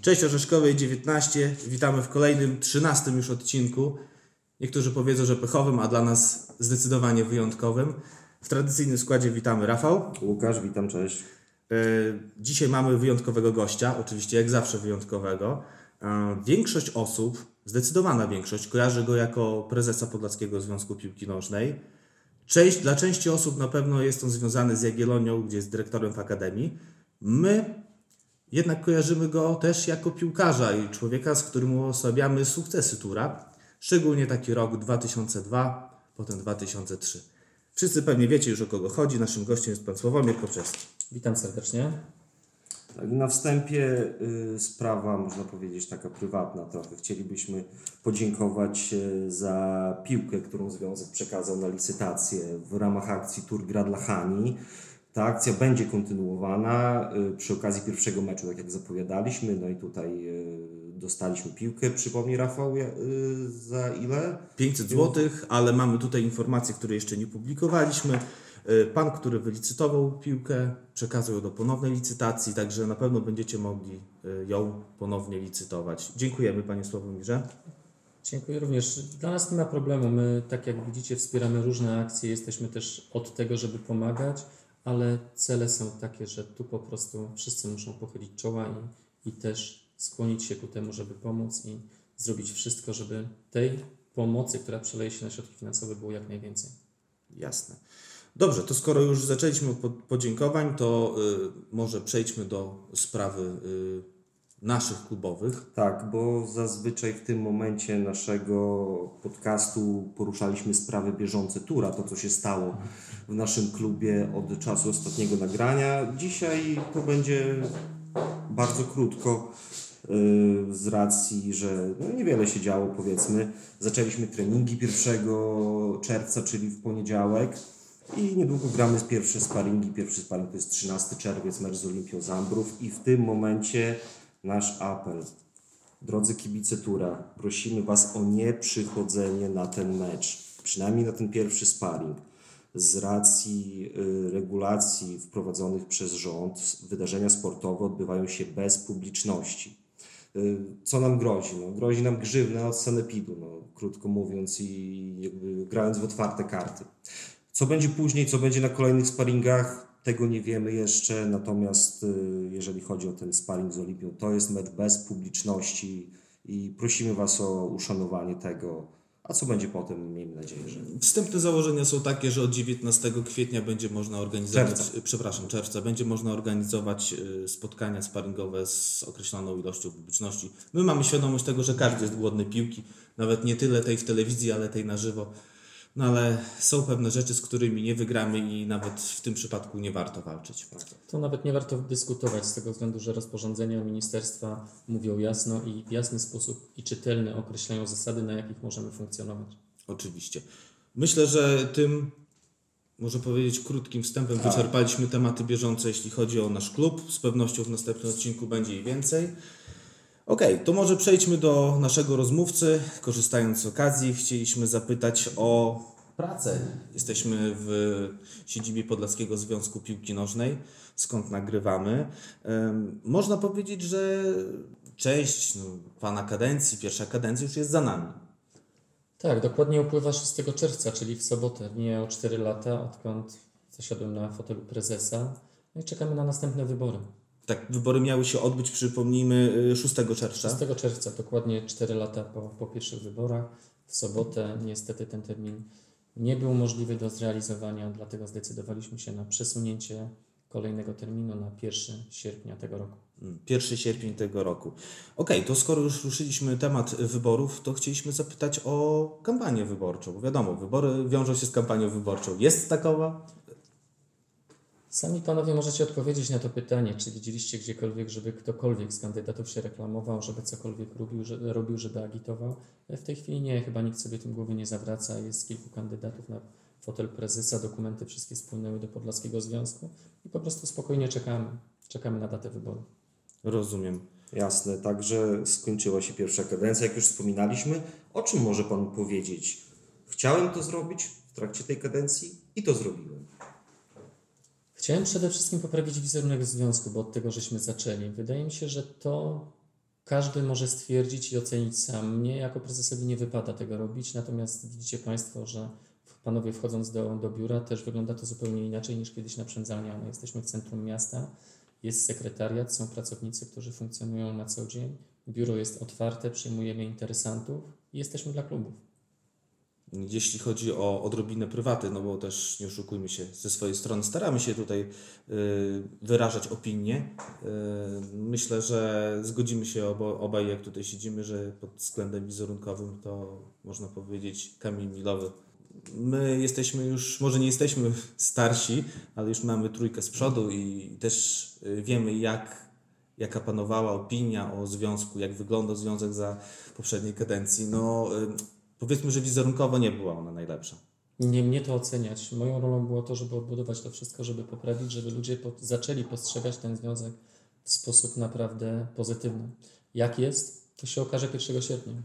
Cześć Orzeszkowej 19. Witamy w kolejnym, 13 już odcinku. Niektórzy powiedzą, że pechowym, a dla nas zdecydowanie wyjątkowym. W tradycyjnym składzie witamy Rafał. Łukasz, witam, cześć. E, Dzisiaj mamy wyjątkowego gościa, oczywiście jak zawsze wyjątkowego. E, Większość osób, zdecydowana większość, kojarzy go jako prezesa Podlaskiego Związku Piłki Nożnej. Część, dla części osób na pewno jest on związany z Jagiellonią, gdzie jest dyrektorem w Akademii. My jednak kojarzymy go też jako piłkarza i człowieka, z którym uosabiamy sukcesy Tura. Szczególnie taki rok 2002, potem 2003. Wszyscy pewnie wiecie już o kogo chodzi. Naszym gościem jest pan Sławomir Korczewski. Witam serdecznie. Tak, na wstępie y, sprawa, można powiedzieć, taka prywatna trochę. Chcielibyśmy podziękować y, za piłkę, którą Związek przekazał na licytację w ramach akcji Tour Gra dla Hani. Ta akcja będzie kontynuowana y, przy okazji pierwszego meczu, tak jak zapowiadaliśmy. No i tutaj y, dostaliśmy piłkę. Przypomnij Rafał, y, za ile? 500 zł, ale mamy tutaj informacje, które jeszcze nie publikowaliśmy. Pan, który wylicytował piłkę, przekazał ją do ponownej licytacji, także na pewno będziecie mogli ją ponownie licytować. Dziękujemy Panie Sławomirze. Dziękuję również. Dla nas nie ma problemu. My, tak jak widzicie, wspieramy różne akcje. Jesteśmy też od tego, żeby pomagać, ale cele są takie, że tu po prostu wszyscy muszą pochylić czoła i, i też skłonić się ku temu, żeby pomóc i zrobić wszystko, żeby tej pomocy, która przeleje się na środki finansowe, było jak najwięcej. Jasne. Dobrze, to skoro już zaczęliśmy od po- podziękowań, to y, może przejdźmy do sprawy y, naszych klubowych. Tak, bo zazwyczaj w tym momencie naszego podcastu poruszaliśmy sprawy bieżące tura, to co się stało w naszym klubie od czasu ostatniego nagrania. Dzisiaj to będzie bardzo krótko yy, z racji, że no niewiele się działo powiedzmy. Zaczęliśmy treningi 1 czerwca, czyli w poniedziałek. I niedługo gramy z pierwsze sparingi. Pierwszy sparing to jest 13 czerwiec, mecz z Olimpią Zambrów. I w tym momencie nasz apel. Drodzy kibice Tura, prosimy Was o nieprzychodzenie na ten mecz. Przynajmniej na ten pierwszy sparring. Z racji y, regulacji wprowadzonych przez rząd, wydarzenia sportowe odbywają się bez publiczności. Y, Co nam grozi? No, grozi nam grzywna od sanepidu, no, krótko mówiąc, i grając w otwarte karty. Co będzie później, co będzie na kolejnych sparingach, tego nie wiemy jeszcze. Natomiast y, jeżeli chodzi o ten sparing z Olimpią, to jest mecz bez publiczności i prosimy Was o uszanowanie tego. A co będzie potem, miejmy nadzieję, że. Wstępne założenia są takie, że od 19 kwietnia będzie można organizować, Czerwca. y, przepraszam, czerwca, będzie można organizować y, spotkania sparingowe z określoną ilością publiczności. My mamy świadomość tego, że każdy jest głodny piłki, nawet nie tyle tej w telewizji, ale tej na żywo. No ale są pewne rzeczy, z którymi nie wygramy i nawet w tym przypadku nie warto walczyć. To nawet nie warto dyskutować z tego względu, że rozporządzenia ministerstwa mówią jasno i w jasny sposób i czytelny określają zasady, na jakich możemy funkcjonować. Oczywiście. Myślę, że tym, można powiedzieć, krótkim wstępem wyczerpaliśmy tematy bieżące, jeśli chodzi o nasz klub. Z pewnością w następnym odcinku będzie ich więcej. Okej, to może przejdźmy do naszego rozmówcy. Korzystając z okazji, chcieliśmy zapytać o pracę. Jesteśmy w siedzibie Podlaskiego Związku Piłki Nożnej, skąd nagrywamy. Można powiedzieć, że część no, Pana kadencji, pierwsza kadencja już jest za nami. Tak, dokładnie upływa 6 czerwca, czyli w sobotę. Mijają 4 lata, odkąd zasiadłem na fotelu prezesa. No i czekamy na następne wybory. Tak, wybory miały się odbyć, przypomnijmy, y, 6 czerwca. 6 czerwca, dokładnie 4 lata po, po pierwszych wyborach. W sobotę niestety ten termin nie był możliwy do zrealizowania, dlatego zdecydowaliśmy się na przesunięcie kolejnego terminu na 1 sierpnia tego roku. Mm, 1 sierpień tego roku. Okej, to skoro już ruszyliśmy temat wyborów, to chcieliśmy zapytać o kampanię wyborczą. Bo wiadomo, wybory wiążą się z kampanią wyborczą. Jest takowa? Sami panowie możecie odpowiedzieć na to pytanie, czy widzieliście gdziekolwiek, żeby ktokolwiek z kandydatów się reklamował, żeby cokolwiek robił, że, robił, żeby agitował. W tej chwili nie, chyba nikt sobie tym głowy nie zawraca. Jest kilku kandydatów na fotel prezesa, dokumenty wszystkie spłynęły do Podlaskiego Związku i po prostu spokojnie czekamy. Czekamy na datę wyboru. Rozumiem. Jasne, także skończyła się pierwsza kadencja, jak już wspominaliśmy. O czym może Pan powiedzieć? Chciałem to zrobić w trakcie tej kadencji i to zrobiłem. Chciałem przede wszystkim poprawić wizerunek związku, bo od tego żeśmy zaczęli. Wydaje mi się, że to każdy może stwierdzić i ocenić sam. Mnie jako prezesowi nie wypada tego robić, natomiast widzicie Państwo, że panowie wchodząc do, do biura też wygląda to zupełnie inaczej niż kiedyś na Przędzalniano. Jesteśmy w centrum miasta, jest sekretariat, są pracownicy, którzy funkcjonują na co dzień. Biuro jest otwarte, przyjmujemy interesantów i jesteśmy dla klubów. Jeśli chodzi o odrobinę prywaty, no bo też nie oszukujmy się, ze swojej strony staramy się tutaj y, wyrażać opinie. Y, myślę, że zgodzimy się obaj, jak tutaj siedzimy, że pod względem wizerunkowym to można powiedzieć kamień milowy. My jesteśmy już, może nie jesteśmy starsi, ale już mamy trójkę z przodu i też y, wiemy, jak jaka panowała opinia o związku, jak wyglądał związek za poprzedniej kadencji. No, powiedzmy, że wizerunkowo nie była ona najlepsza. Nie mnie to oceniać. Moją rolą było to, żeby odbudować to wszystko, żeby poprawić, żeby ludzie po, zaczęli postrzegać ten związek w sposób naprawdę pozytywny. Jak jest, to się okaże 1 sierpnia.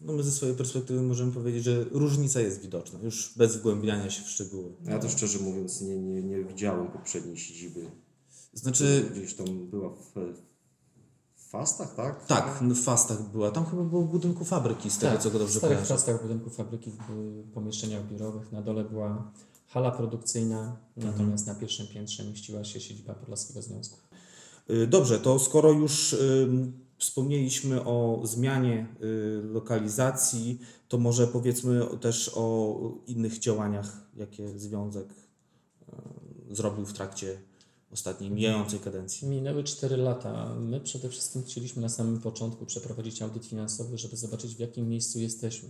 No my ze swojej perspektywy możemy powiedzieć, że różnica jest widoczna, już bez wgłębiania się w szczegóły. Ja to szczerze mówiąc nie, nie, nie widziałem poprzedniej siedziby. Znaczy, Gdzieś tam była w, w Fastach, tak? tak, w Fastach była, tam chyba było w budynku fabryki, z tego co go w dobrze starych kojarzę. fastach budynku fabryki w pomieszczeniach biurowych. Na dole była hala produkcyjna, natomiast na pierwszym piętrze mieściła się siedziba Podlaskiego Związku. Y, Dobrze, to skoro już wspomnieliśmy o zmianie y, lokalizacji, to może powiedzmy też o innych działaniach, jakie związek y, zrobił w trakcie ostatniej mijającej kadencji. Minęły 4 lata. My przede wszystkim chcieliśmy na samym początku przeprowadzić audyt finansowy, żeby zobaczyć w jakim miejscu jesteśmy.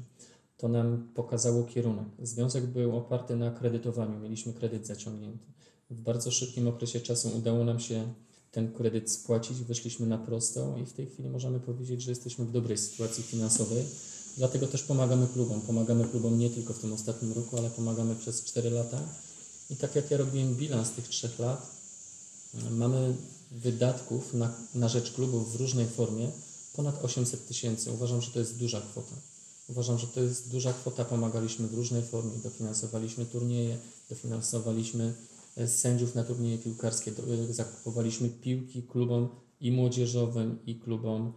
To nam pokazało kierunek. Związek był oparty na kredytowaniu, mieliśmy kredyt zaciągnięty. W bardzo szybkim okresie czasu udało nam się ten kredyt spłacić, wyszliśmy na prostą i w tej chwili możemy powiedzieć, że jesteśmy w dobrej sytuacji finansowej. Dlatego też pomagamy klubom. Pomagamy klubom nie tylko w tym ostatnim roku, ale pomagamy przez 4 lata. I tak jak ja robiłem bilans tych 3 lat, Mamy wydatków na, na rzecz klubów w różnej formie ponad 800 tysięcy. Uważam, że to jest duża kwota. Uważam, że to jest duża kwota. Pomagaliśmy w różnej formie. Dofinansowaliśmy turnieje, dofinansowaliśmy e, sędziów na turnieje piłkarskie, e, zakupowaliśmy piłki klubom i młodzieżowym, i klubom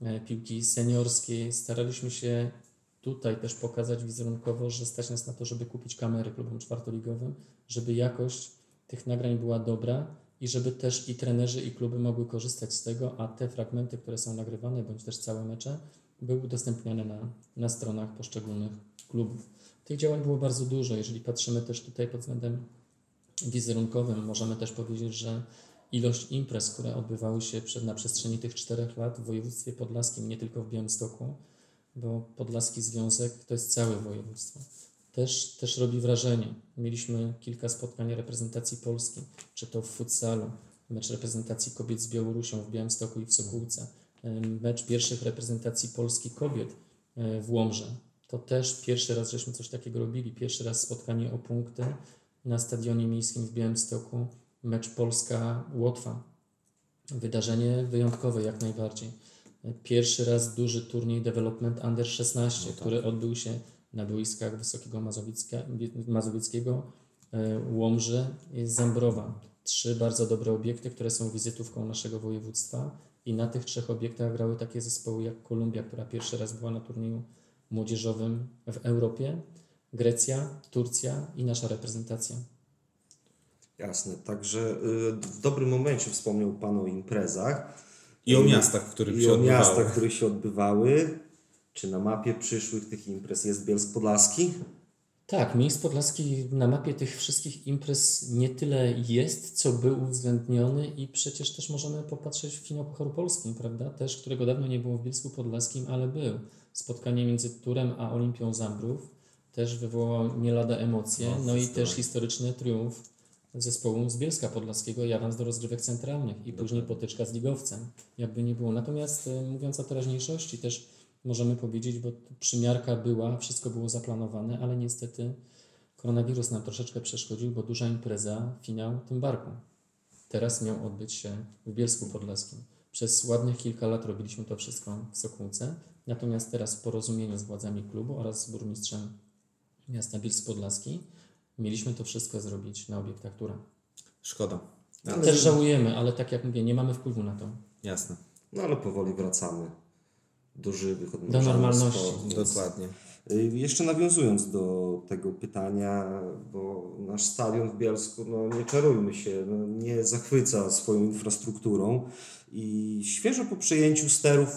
e, piłki seniorskiej. Staraliśmy się tutaj też pokazać wizerunkowo, że stać nas na to, żeby kupić kamery klubom czwartoligowym, żeby jakość tych nagrań była dobra i żeby też i trenerzy, i kluby mogły korzystać z tego, a te fragmenty, które są nagrywane, bądź też całe mecze, były udostępniane na, na stronach poszczególnych klubów. Tych działań było bardzo dużo. Jeżeli patrzymy też tutaj pod względem wizerunkowym, możemy też powiedzieć, że ilość imprez, które odbywały się przed, na przestrzeni tych czterech lat w województwie podlaskim, nie tylko w Białymstoku, bo Podlaski Związek to jest całe województwo też, też robi wrażenie. Mieliśmy kilka spotkań reprezentacji Polski, czy to w futsalu, mecz reprezentacji kobiet z Białorusią w Białymstoku i w Sokółce, mecz pierwszych reprezentacji Polski kobiet e, w Łomże. To też pierwszy raz żeśmy coś takiego robili, pierwszy raz spotkanie o punkty na stadionie miejskim w Białymstoku, mecz Polska-Łotwa. Wydarzenie wyjątkowe jak najbardziej. E, Pierwszy raz duży turniej Development Under 16, który odbył się na boiskach Wysokiego Mazowieckiego, e, Łomży i Zambrowa. Trzy bardzo dobre obiekty, które są wizytówką naszego województwa i na tych trzech obiektach grały takie zespoły jak Kolumbia, która pierwszy raz była na turnieju młodzieżowym w Europie, Grecja, Turcja i nasza reprezentacja. Jasne, także y, w dobrym momencie wspomniał Pan o imprezach. I o miastach, w których I się o odbywały. miastach, które się odbywały. Czy na mapie przyszłych tych imprez jest Bielsk Podlaski? Tak, miejsc Podlaski na mapie tych wszystkich imprez nie tyle jest, co był uwzględniony i przecież też możemy popatrzeć w finał Pucharu Polskim, prawda? Też, którego dawno nie było w Bielsku Podlaskim, ale był. Spotkanie między Turem a Olimpią Zambrów też wywołało nie lada emocje, No, no i też historyczny triumf zespołu z Bielska Podlaskiego i awans do rozgrywek centralnych i później potyczka z ligowcem, jakby nie było. Natomiast e, mówiąc o teraźniejszości też możemy powiedzieć, bo przymiarka była, wszystko było zaplanowane, ale niestety koronawirus nam troszeczkę przeszkodził, bo duża impreza, finał tym barku. Teraz miał odbyć się w Bielsku Podlaskim. Przez ładnych kilka lat robiliśmy to wszystko w Sokółce, natomiast teraz w porozumieniu z władzami klubu oraz z burmistrzem miasta Bielsk Podlaski mieliśmy to wszystko zrobić na obiektach Tura. Szkoda. Ale Też żałujemy, ale tak jak mówię, nie mamy wpływu na to. Jasne. No ale powoli wracamy do żywych, Do normalności. Dokładnie. Y, Jeszcze nawiązując do tego pytania, bo nasz stadion w Bielsku, no nie czarujmy się, no nie zachwyca swoją infrastrukturą i świeżo po przejęciu sterów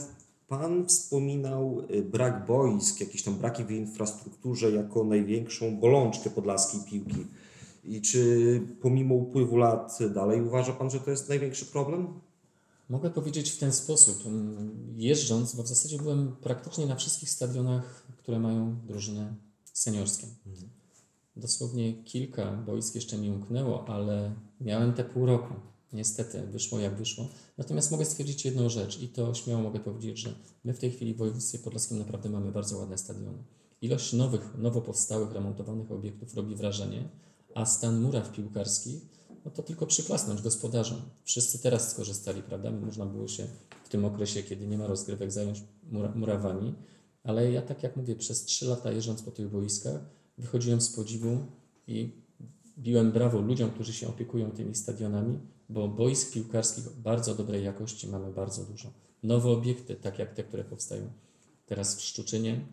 Pan wspominał y, brak boisk, jakieś tam braki w infrastrukturze jako największą bolączkę podlaskiej piłki. I czy pomimo upływu lat dalej uważa Pan, że to jest największy problem? Mogę powiedzieć w ten sposób. Mm, Jeżdżąc, bo w zasadzie byłem praktycznie na wszystkich stadionach, które mają drużyny seniorskie. Dosłownie kilka boisk jeszcze mi umknęło, ale miałem te pół roku. Niestety wyszło jak wyszło. Natomiast mogę stwierdzić jedną rzecz i to śmiało mogę powiedzieć, że my w tej chwili w województwie podlaskim naprawdę mamy bardzo ładne stadiony. Ilość nowych, nowo powstałych, remontowanych obiektów robi wrażenie, a stan muraw piłkarskich, no to tylko przyklasnąć gospodarzom. Wszyscy teraz skorzystali, prawda? Można było się w tym okresie, kiedy nie ma rozgrywek, zająć mura, murawami, ale ja tak jak mówię, przez trzy lata jeżdżąc po tych boiskach, wychodziłem z podziwu i biłem brawo ludziom, którzy się opiekują tymi stadionami, bo boisk piłkarskich bardzo dobrej jakości mamy bardzo dużo. Nowe obiekty, tak jak te, które powstają teraz w Szczuczynie,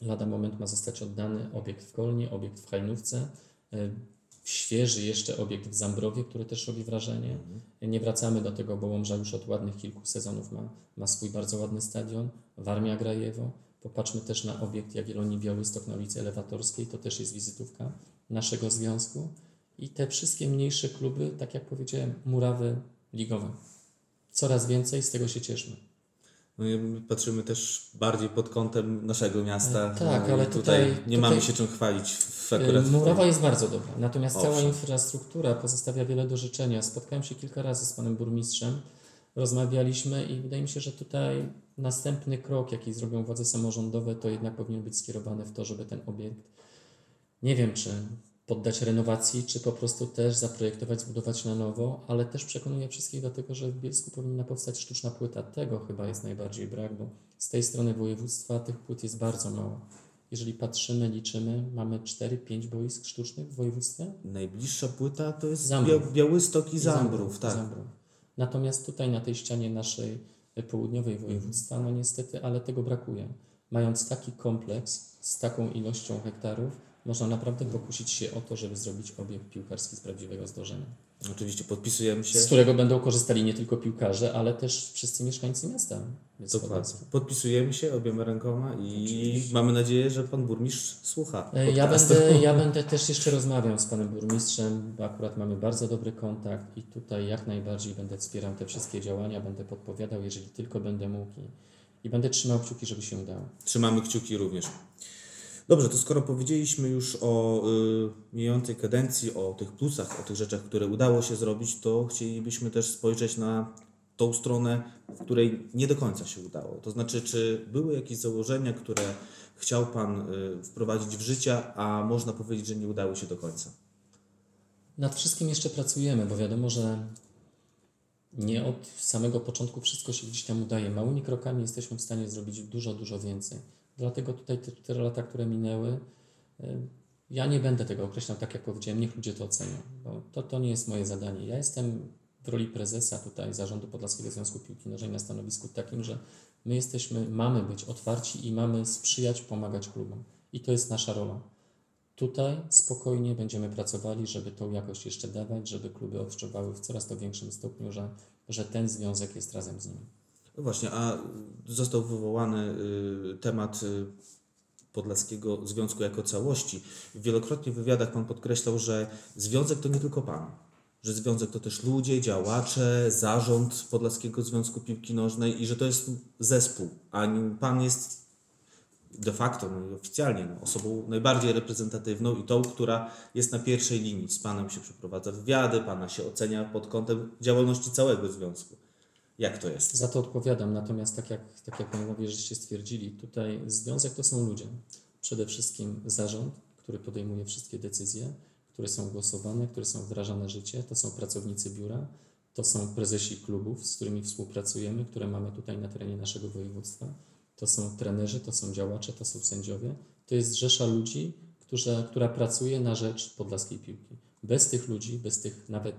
lada moment ma zostać oddany obiekt w Kolnie, obiekt w Hajnówce, świeży jeszcze obiekt w Zambrowie, który też robi wrażenie. Nie wracamy do tego, bo Łomża już od ładnych kilku sezonów ma, ma swój bardzo ładny stadion, Warmia Grajewo. Popatrzmy też na obiekt Jagiellonii Białystok na ulicy Elewatorskiej, to też jest wizytówka naszego związku. I te wszystkie mniejsze kluby, tak jak powiedziałem, murawy ligowe. Coraz więcej, z tego się cieszmy. No my patrzymy też bardziej pod kątem naszego miasta. E, tak, no ale tutaj, tutaj- nie mamy tutaj- się czym chwalić w Y, akurat Murawa jest bardzo dobra, natomiast cała Owszem. infrastruktura pozostawia wiele do życzenia. Spotkałem się kilka razy z panem burmistrzem, rozmawialiśmy i wydaje mi się, że tutaj następny krok, jaki zrobią władze samorządowe, to jednak powinien być skierowany w to, żeby ten obiekt, nie wiem czy poddać renowacji, czy po prostu też zaprojektować, zbudować na nowo, ale też przekonuję wszystkich do tego, że w Bielsku powinna powstać sztuczna płyta. Tego chyba jest najbardziej brak, bo z tej strony województwa tych płyt jest bardzo mało. Jeżeli patrzymy, liczymy, mamy 4-5 boisk sztucznych w województwie. Najbliższa płyta to jest Zambrów. Bia- Białystok i Zambrów, tak. Zambrów. Natomiast tutaj na tej ścianie naszej e, południowej województwa, no niestety, ale tego brakuje. Mając taki kompleks z taką ilością hektarów, można naprawdę pokusić się o to, żeby zrobić obiekt piłkarski z prawdziwego zdarzenia. Oczywiście podpisujemy się. Z którego będą korzystali nie tylko piłkarze, ale też wszyscy mieszkańcy miasta. Dokładnie. Podpisujemy się obiema rękoma i mamy nadzieję, że pan burmistrz słucha. E, Ja będę, ja będę też jeszcze rozmawiał z panem burmistrzem, bo akurat mamy bardzo dobry kontakt i tutaj jak najbardziej będę wspierał te wszystkie działania, będę podpowiadał, jeżeli tylko będę mógł i, i będę trzymał kciuki, żeby się udało. Trzymamy kciuki również. Dobrze, to skoro powiedzieliśmy już o y, mijającej kadencji, o tych plusach, o tych rzeczach, które udało się zrobić, to chcielibyśmy też spojrzeć na tą stronę, w której nie do końca się udało. To znaczy, czy były jakieś założenia, które chciał Pan y, wprowadzić w życie, a można powiedzieć, że nie udały się do końca? Nad wszystkim jeszcze pracujemy, bo wiadomo, że nie od samego początku wszystko się gdzieś tam udaje. Małymi krokami jesteśmy w stanie zrobić dużo, dużo więcej. Dlatego tutaj te 4 lata, które minęły, y, ja nie będę tego określał tak, jak powiedziałem, niech ludzie to ocenią, bo to, to nie jest moje zadanie. Ja jestem w roli prezesa tutaj Zarządu Podlaskiego Związku Piłki Nożnej na stanowisku takim, że my jesteśmy, mamy być otwarci i mamy sprzyjać, pomagać klubom. I to jest nasza rola. Tutaj spokojnie będziemy pracowali, żeby tą jakość jeszcze dawać, żeby kluby odczuwały w coraz to większym stopniu, że, że ten związek jest razem z nimi. No właśnie, a został wywołany y, temat y, Podlaskiego Związku jako całości. Wielokrotnie w wywiadach Pan podkreślał, że związek to nie tylko Pan, że związek to też ludzie, działacze, zarząd Podlaskiego Związku Piłki Nożnej i że to jest zespół, a Pan jest de facto, no i oficjalnie, no, osobą najbardziej reprezentatywną i tą, która jest na pierwszej linii. Z Panem się przeprowadza wywiady, Pana się ocenia pod kątem działalności całego związku. Jak to jest? Za to odpowiadam, natomiast tak jak, tak jak panowie żeście stwierdzili, tutaj związek to są ludzie. Przede wszystkim zarząd, który podejmuje wszystkie decyzje, które są głosowane, które są wdrażane życie, to są pracownicy biura, to są prezesi klubów, z którymi współpracujemy, które mamy tutaj na terenie naszego województwa, to są trenerzy, to są działacze, to są sędziowie. To jest rzesza ludzi, którzy, która pracuje na rzecz podlaskiej piłki. Bez tych ludzi, bez tych nawet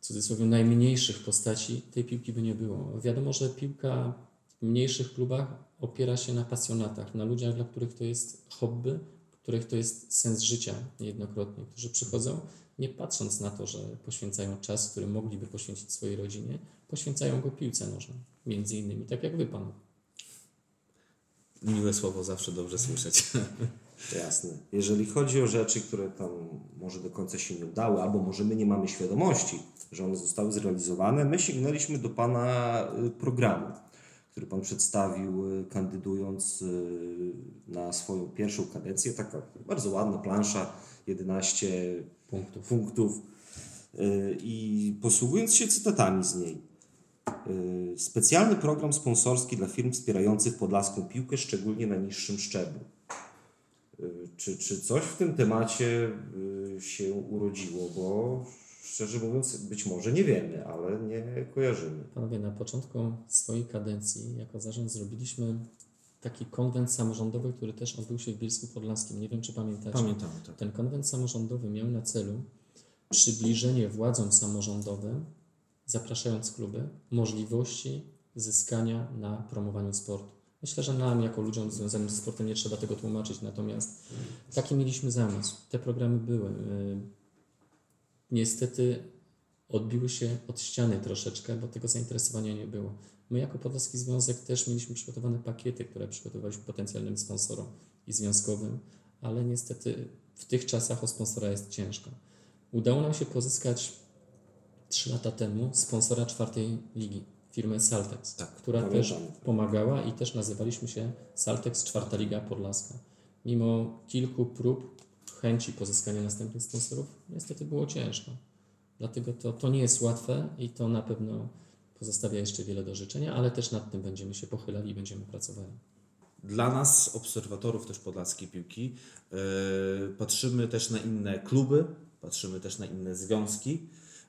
w cudzysłowie najmniejszych postaci, tej piłki by nie było. Wiadomo, że piłka w mniejszych klubach opiera się na pasjonatach, na ludziach, dla których to jest hobby, których to jest sens życia niejednokrotnie, którzy przychodzą nie patrząc na to, że poświęcają czas, który mogliby poświęcić swojej rodzinie, poświęcają go piłce nożnej. Między innymi, tak jak wy, pan. Miłe słowo zawsze dobrze słyszeć. Jasne. Jeżeli chodzi o rzeczy, które tam może do końca się nie udały, albo może my nie mamy świadomości, że one zostały zrealizowane, my sięgnęliśmy do Pana y, programu, który Pan przedstawił y, kandydując y, na swoją pierwszą kadencję. Taka bardzo ładna plansza, 11 Punktów. punktów. I posługując się cytatami z niej. Specjalny program sponsorski dla firm wspierających podlaską piłkę, szczególnie na niższym szczeblu. Czy, czy coś w tym temacie y, się urodziło? Bo szczerze mówiąc, być może nie wiemy, ale nie kojarzymy. Panowie, na początku swojej kadencji jako zarząd zrobiliśmy taki konwent samorządowy, który też odbył się w Bielsku Podlaskim. Nie wiem, czy pamiętacie. Pamiętamy, tak. Ten konwent samorządowy miał na celu przybliżenie władzom samorządowym, zapraszając kluby, możliwości zyskania na promowaniu sportu. Myślę, że nam, jako ludziom związanym ze sportem, nie trzeba tego tłumaczyć, natomiast taki mieliśmy zamysł. Te programy były. Yy, Niestety odbiły się od ściany troszeczkę, bo tego zainteresowania nie było. My jako Podlaski Związek też mieliśmy przygotowane pakiety, które przygotowaliśmy potencjalnym sponsorom i związkowym, ale niestety w tych czasach o sponsora jest ciężko. Udało nam się pozyskać 3 lata temu sponsora czwartej ligi, firmę Saltex, Tak, która pamiętam. też pomagała i też nazywaliśmy się Saltex Czwarta Liga Podlaska. Mimo kilku prób, chęci pozyskania następnych sponsorów, niestety było ciężko. Dlatego to, to nie jest łatwe i to na pewno pozostawia jeszcze wiele do życzenia, ale też nad tym będziemy się pochylali i będziemy pracowali. Dla nas, obserwatorów też podlaskiej piłki, yy, patrzymy też na inne kluby, patrzymy też na inne związki.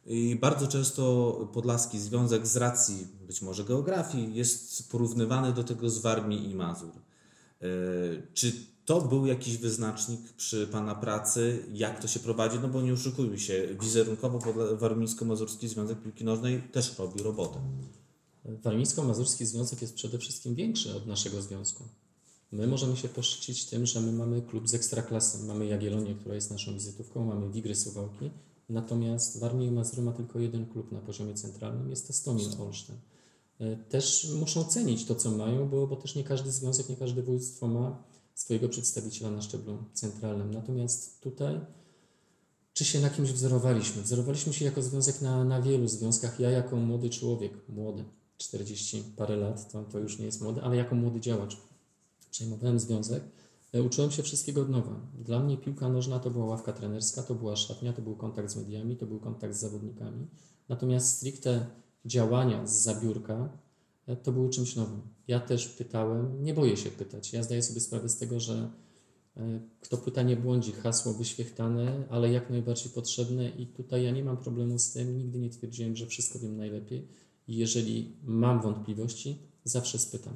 I bardzo często Podlaski Związek z racji być może geografii jest porównywany do tego z Warmii i Mazur. Yy, Czy to był jakiś wyznacznik przy Pana pracy, jak to się prowadzi? No bo nie oszukujmy się, wizerunkowo Warmińsko-Mazurski Związek Piłki Nożnej też robi robotę. Warmińsko-Mazurski Związek jest przede wszystkim większy od naszego związku. My możemy się poszczycić tym, że my mamy klub z ekstraklasy. Mamy Jagiellonię, która jest naszą wizytówką, mamy Wigry Suwałki. Natomiast Warmia i Mazur ma tylko jeden klub na poziomie centralnym, jest to Stomil Olsztyn. E, Też muszą cenić to, co mają, bo, bo też nie każdy związek, nie każde województwo ma swojego przedstawiciela na szczeblu centralnym. Natomiast tutaj czy się na kimś wzorowaliśmy? Wzorowaliśmy się jako związek na, na wielu związkach. Ja jako młody człowiek, młody, 40 parę lat, to, to już nie jest młody, ale jako młody działacz przejmowałem związek, uczyłem się wszystkiego od nowa. Dla mnie piłka nożna to była ławka trenerska, to była szatnia, to był kontakt z mediami, to był kontakt z zawodnikami. Natomiast stricte działania z zabiórka e, to były czymś nowym. Ja też pytałem, nie boję się pytać. Ja zdaję sobie sprawę z tego, że e, kto pyta nie błądzi, hasło wyświechtane, ale jak najbardziej potrzebne i tutaj ja nie mam problemu z tym, nigdy nie twierdziłem, że wszystko wiem najlepiej i jeżeli mam wątpliwości, zawsze spytam.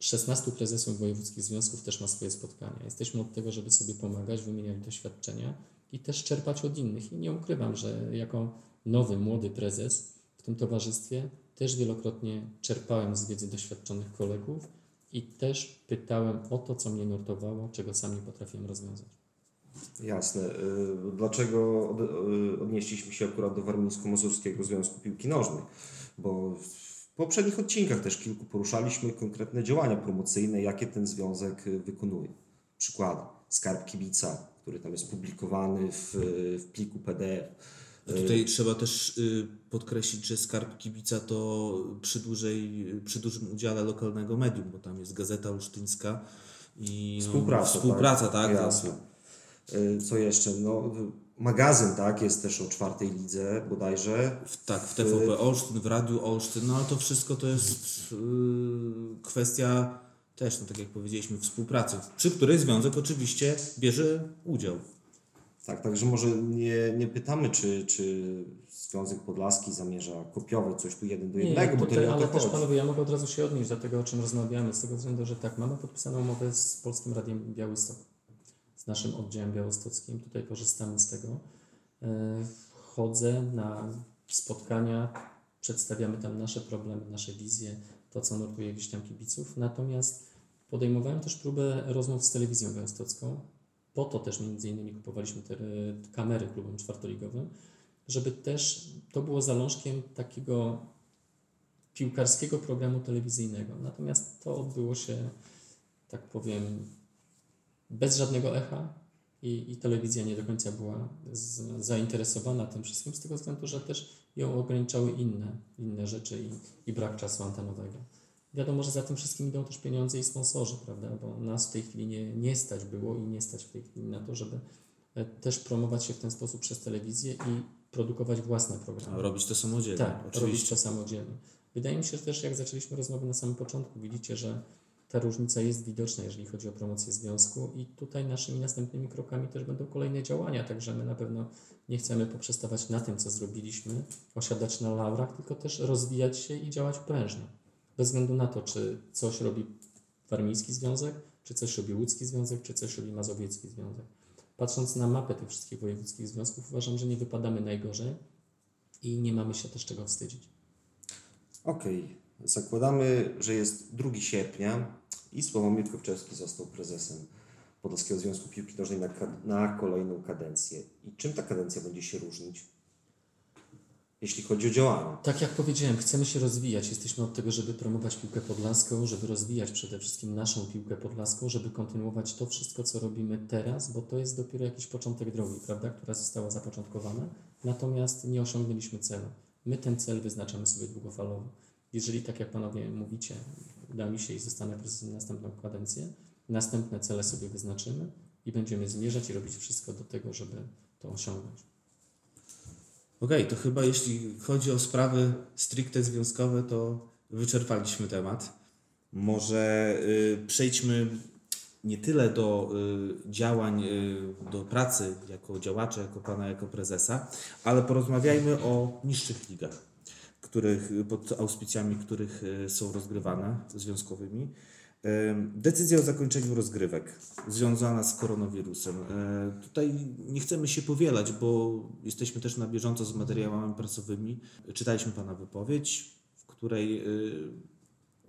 16 prezesów wojewódzkich związków też ma swoje spotkania. Jesteśmy od tego, żeby sobie pomagać, wymieniać doświadczenia i też czerpać od innych. I nie ukrywam, że jako nowy, młody prezes w tym towarzystwie też wielokrotnie czerpałem z wiedzy doświadczonych kolegów i też pytałem o to, co mnie nurtowało, czego sam nie potrafiłem rozwiązać. Jasne. Y, Dlaczego y, odnieśliśmy się akurat do Warmińsko-Mazurskiego Związku Piłki Nożnej? Bo w poprzednich odcinkach też kilku poruszaliśmy konkretne działania promocyjne, jakie ten związek y, wykonuje. Przykłady. Skarb Kibica, który tam jest publikowany w, w pliku PDF. Tutaj trzeba też y, podkreślić, że Skarb Kibica to przy, dużej, przy dużym udziale lokalnego medium, bo tam jest Gazeta Olsztyńska i no, Współpraca. współpraca tak? Jasne. Y, Co jeszcze? No, magazyn, tak, jest też o czwartej lidze bodajże. W, tak, w TVP Olsztyn, w Radiu Olsztyn, no ale to wszystko to jest y, kwestia też, no tak jak powiedzieliśmy, współpracy, przy której związek oczywiście bierze udział. Tak, także może nie, nie pytamy, czy, czy Związek Podlaski zamierza kopiować coś tu jeden do jednego, bo to tutaj, nie o ale to też panowie, ja mogę od razu się odnieść do tego, o czym rozmawiamy, z tego względu, że tak, mamy podpisaną umowę z Polskim Radiem Białystok, z naszym oddziałem białostockim, tutaj korzystamy z tego. E, chodzę na spotkania, przedstawiamy tam nasze problemy, nasze wizje, to co nurtuje gdzieś tam kibiców. Natomiast podejmowałem też próbę rozmów z telewizją białostocką. Po to też między innymi kupowaliśmy te e, kamery klubom czwartoligowym, żeby też to było zalążkiem takiego piłkarskiego programu telewizyjnego. Natomiast to odbyło się, tak powiem, bez żadnego echa i, i telewizja nie do końca była z, zainteresowana tym wszystkim, z tego względu, że też ją ograniczały inne, inne rzeczy i, i brak czasu antenowego. Wiadomo, że za tym wszystkim idą też pieniądze i sponsorzy, prawda? Bo nas w tej chwili nie, nie stać było i nie stać w tej chwili na to, żeby e, też promować się w ten sposób przez telewizję i produkować własne programy. A robić to samodzielnie. Tak, robić oczywiście. to samodzielnie. Wydaje mi się że też, jak zaczęliśmy rozmowę na samym początku, widzicie, że ta różnica jest widoczna, jeżeli chodzi o promocję związku i tutaj naszymi następnymi krokami też będą kolejne działania, także my na pewno nie chcemy poprzestawać na tym, co zrobiliśmy, osiadać na laurach, tylko też rozwijać się i działać prężnie. Bez względu na to, czy coś robi Warmiński Związek, czy coś robi Łódzki Związek, czy coś robi Mazowiecki Związek. Patrząc na mapę tych wszystkich wojewódzkich związków, uważam, że nie wypadamy najgorzej i nie mamy się też czego wstydzić. Okej, zakładamy, że jest 2 sierpnia i Sławomir Kopczewski został prezesem Podlaskiego Związku Piłki Nożnej na, na kolejną kadencję. I czym ta kadencja będzie się różnić, jeśli chodzi o działania? Tak jak powiedziałem, chcemy się rozwijać. Jesteśmy od tego, żeby promować piłkę podlaską, żeby rozwijać przede wszystkim naszą piłkę podlaską, żeby kontynuować to wszystko, co robimy teraz, bo to jest dopiero jakiś początek drogi, prawda, która została zapoczątkowana. Natomiast nie osiągnęliśmy celu. My ten cel wyznaczamy sobie długofalowo. Jeżeli, tak jak panowie mówicie, uda mi się i zostanę prezesem na następną kadencję, następne cele sobie wyznaczymy i będziemy zmierzać i robić wszystko do tego, żeby to osiągnąć. Okej, to chyba jeśli chodzi o sprawy stricte związkowe, to wyczerpaliśmy temat. Może y, przejdźmy nie tyle do y, działań, y, do pracy jako działacza, jako pana, jako prezesa, ale porozmawiajmy o niższych ligach, których, pod auspicjami których y, są rozgrywane związkowymi. Ym, Decyzja o zakończeniu rozgrywek związana z koronawirusem. Y, Tutaj nie chcemy się powielać, bo jesteśmy też na bieżąco z materiałami prasowymi. Czytaliśmy Pana wypowiedź, w której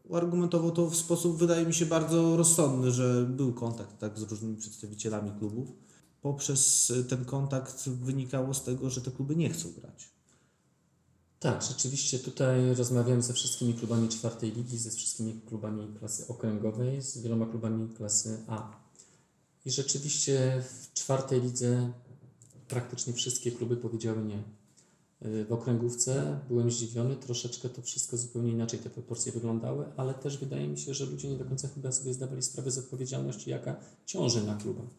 uargumentował to w sposób, wydaje mi się, bardzo rozsądny, że był kontakt tak, z różnymi przedstawicielami klubów. Poprzez ten kontakt wynikało z tego, że te kluby nie chcą grać. Tak, rzeczywiście tutaj rozmawiałem ze wszystkimi klubami czwartej ligi, ze wszystkimi klubami klasy okręgowej, z wieloma klubami klasy A. I rzeczywiście w czwartej lidze praktycznie wszystkie kluby powiedziały nie. Y, W okręgówce byłem zdziwiony, troszeczkę to wszystko zupełnie inaczej te proporcje wyglądały, ale też wydaje mi się, że ludzie nie do końca chyba sobie zdawali sprawę z odpowiedzialności, jaka ciąży na klubach.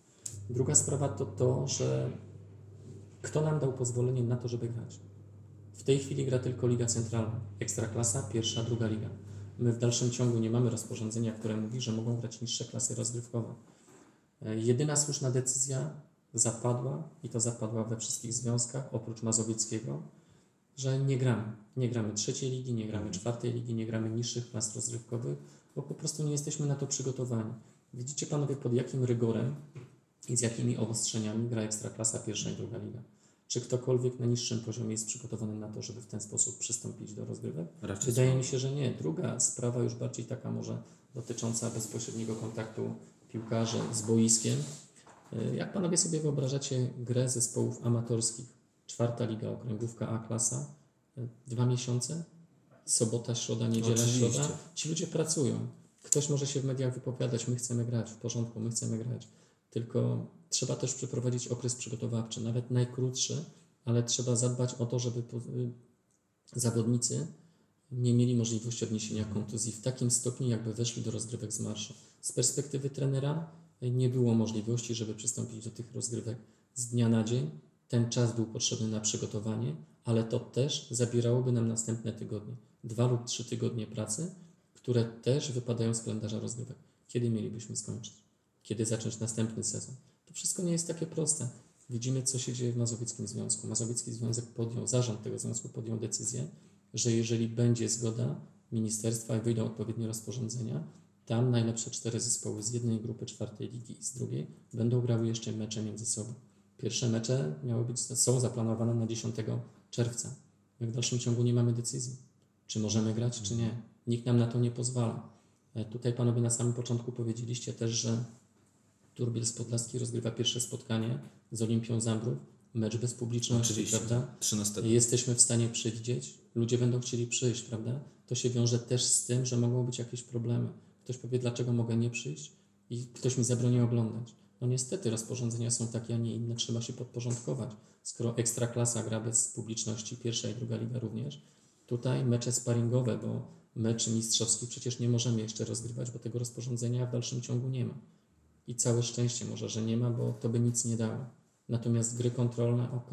Druga sprawa to to, że kto nam dał pozwolenie na to, żeby grać. W tej chwili gra tylko Liga Centralna, Ekstraklasa, pierwsza, druga liga. My w dalszym ciągu nie mamy rozporządzenia, które mówi, że mogą grać niższe klasy rozgrywkowe. E, Jedyna słuszna decyzja zapadła i to zapadła we wszystkich związkach, oprócz mazowieckiego, że nie gramy. Nie gramy trzeciej ligi, nie gramy czwartej ligi, nie gramy niższych klas rozgrywkowych, bo po prostu nie jesteśmy na to przygotowani. Widzicie panowie, pod jakim rygorem i z jakimi obostrzeniami gra Ekstraklasa, pierwsza i druga liga. Czy ktokolwiek na niższym poziomie jest przygotowany na to, żeby w ten sposób przystąpić do rozgrywek? Raczej Wydaje mi się, że nie. Druga sprawa, już bardziej taka może dotycząca bezpośredniego kontaktu piłkarzy z boiskiem. Y, Jak panowie sobie wyobrażacie grę zespołów amatorskich? Czwarta liga, okręgówka A klasa, y, dwa miesiące, sobota, środa, niedziela, Oczywiście. środa. Ci ludzie pracują. Ktoś może się w mediach wypowiadać, my chcemy grać, w porządku, my chcemy grać. Tylko trzeba też przeprowadzić okres przygotowawczy, nawet najkrótszy, ale trzeba zadbać o to, żeby y, zawodnicy nie mieli możliwości odniesienia kontuzji w takim stopniu, jakby weszli do rozgrywek z marszu. Z perspektywy trenera y, nie było możliwości, żeby przystąpić do tych rozgrywek z dnia na dzień. Ten czas był potrzebny na przygotowanie, ale to też zabierałoby nam następne tygodnie. Dwa lub trzy tygodnie pracy, które też wypadają z kalendarza rozgrywek. Kiedy mielibyśmy skończyć? Kiedy zacząć następny sezon? To wszystko nie jest takie proste. Widzimy, co się dzieje w Mazowieckim Związku. Mazowiecki Związek podjął, zarząd tego związku podjął decyzję, że jeżeli będzie zgoda ministerstwa i wyjdą odpowiednie rozporządzenia, tam najlepsze cztery zespoły z jednej grupy czwartej ligi i z drugiej będą grały jeszcze mecze między sobą. Pierwsze mecze miały być, są zaplanowane na 10 czerwca. My w dalszym ciągu nie mamy decyzji, czy możemy grać, czy nie. Nikt nam na to nie pozwala. E, Tutaj panowie na samym początku powiedzieliście też, że Turbiel Podlaski rozgrywa pierwsze spotkanie z Olimpią Zambrów. Mecz bez publiczności, Oczywiście. prawda? 13. Jesteśmy w stanie przewidzieć, ludzie będą chcieli przyjść, prawda? To się wiąże też z tym, że mogą być jakieś problemy. Ktoś powie, dlaczego mogę nie przyjść i ktoś mi zabroni oglądać. No niestety rozporządzenia są takie, a nie inne, trzeba się podporządkować. Skoro ekstraklasa gra bez publiczności, pierwsza i druga liga również, tutaj mecze sparingowe, bo mecz mistrzowski przecież nie możemy jeszcze rozgrywać, bo tego rozporządzenia w dalszym ciągu nie ma. I całe szczęście może, że nie ma, bo to by nic nie dało. Natomiast gry kontrolne, ok,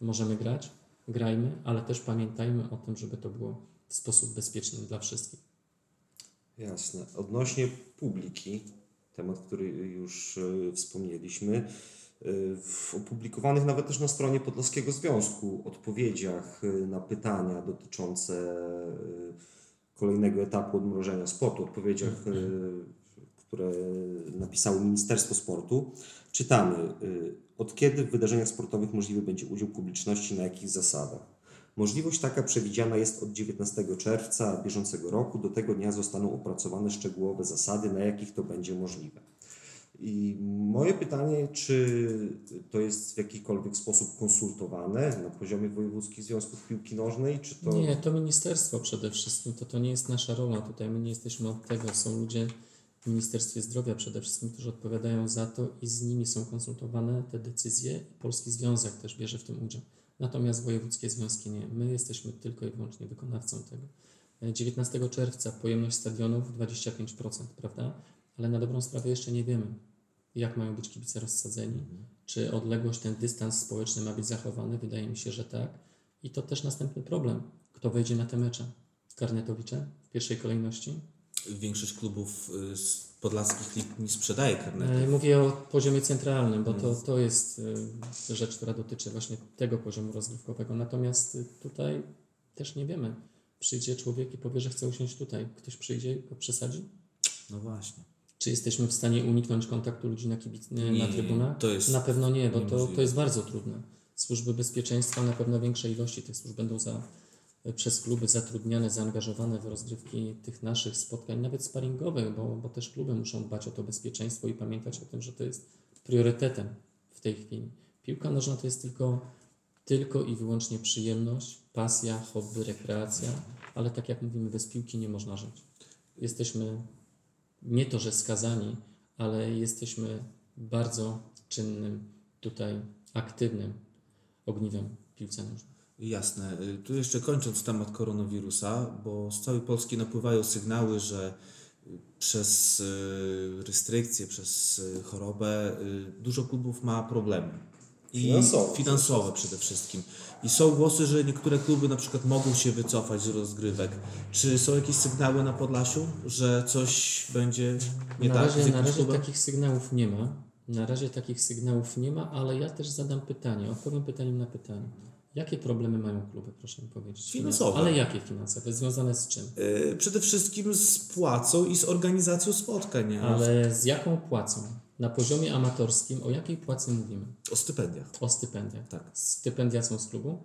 możemy grać, grajmy, ale też pamiętajmy o tym, żeby to było w sposób bezpieczny dla wszystkich. Jasne. Odnośnie publiki, temat, który już e, wspomnieliśmy, e, w opublikowanych nawet też na stronie Podlaskiego Związku odpowiedziach e, na pytania dotyczące kolejnego etapu odmrożenia sportu, odpowiedziach, które napisało Ministerstwo Sportu, czytamy, e, od kiedy w wydarzeniach sportowych możliwy będzie udział publiczności, na jakich zasadach. Możliwość taka przewidziana jest od 19 czerwca bieżącego roku. Do tego dnia zostaną opracowane szczegółowe zasady, na jakich to będzie możliwe. I moje pytanie, czy to jest w jakikolwiek sposób konsultowane na poziomie wojewódzkich związków piłki nożnej, czy to... Nie, to ministerstwo przede wszystkim, to, to nie jest nasza rola tutaj, my nie jesteśmy od tego, są ludzie w Ministerstwie Zdrowia przede wszystkim, którzy odpowiadają za to i z nimi są konsultowane te decyzje Polski Związek też bierze w tym udział. Natomiast wojewódzkie związki nie, my jesteśmy tylko i wyłącznie wykonawcą tego. E, 19 czerwca pojemność stadionów 25%, prawda? Ale na dobrą sprawę jeszcze nie wiemy, jak mają być kibice rozsadzeni, czy odległość, ten dystans społeczny ma być zachowany, wydaje mi się, że tak. I to też następny problem. Kto wejdzie na te mecze? Karnetowicze w pierwszej kolejności? Większość klubów y, podlaskich lig nie sprzedaje karnetu. E, Mówię o poziomie centralnym, bo to, to jest e, rzecz, która dotyczy właśnie tego poziomu rozgrywkowego. Natomiast e, tutaj też nie wiemy. Przyjdzie człowiek i powie, że chce usiąść tutaj. Ktoś przyjdzie i go przesadzi? No właśnie. Czy jesteśmy w stanie uniknąć kontaktu ludzi na, kibic, nie, na trybunach? to jest Na pewno nie, bo to, to jest bardzo trudne. Służby bezpieczeństwa na pewno większej ilości tych służb będą za, przez kluby zatrudniane, zaangażowane w rozgrywki tych naszych spotkań, nawet sparingowych, bo, bo też kluby muszą dbać o to bezpieczeństwo i pamiętać o tym, że to jest priorytetem w tej chwili. Piłka nożna to jest tylko, tylko i wyłącznie przyjemność, pasja, hobby, rekreacja, ale tak jak mówimy, bez piłki nie można żyć. Jesteśmy nie to, że skazani, ale jesteśmy bardzo czynnym, tutaj aktywnym ogniwem piłce nożnej. Jasne. Y, Tu jeszcze kończąc temat koronawirusa, bo z całej Polski napływają sygnały, że y, przez y, restrykcje, przez chorobę dużo klubów ma problemy. I Finansowe. finansowe przede wszystkim. I są głosy, że niektóre kluby na przykład mogą się wycofać z rozgrywek. Czy są jakieś sygnały na Podlasiu, że coś będzie nie na tak z razie, na razie klubem? takich sygnałów nie ma. Na razie takich sygnałów nie ma, ale ja też zadam pytanie, odpowiem pytaniem na pytanie. Jakie problemy mają kluby, proszę mi powiedzieć? Finansowe. Ale jakie finansowe? Związane z czym? Y, Przede wszystkim z płacą i z organizacją spotkań. Ale z jaką płacą? Na poziomie amatorskim o jakiej płacy mówimy? O stypendiach. O stypendiach. Tak. Stypendia są z klubu,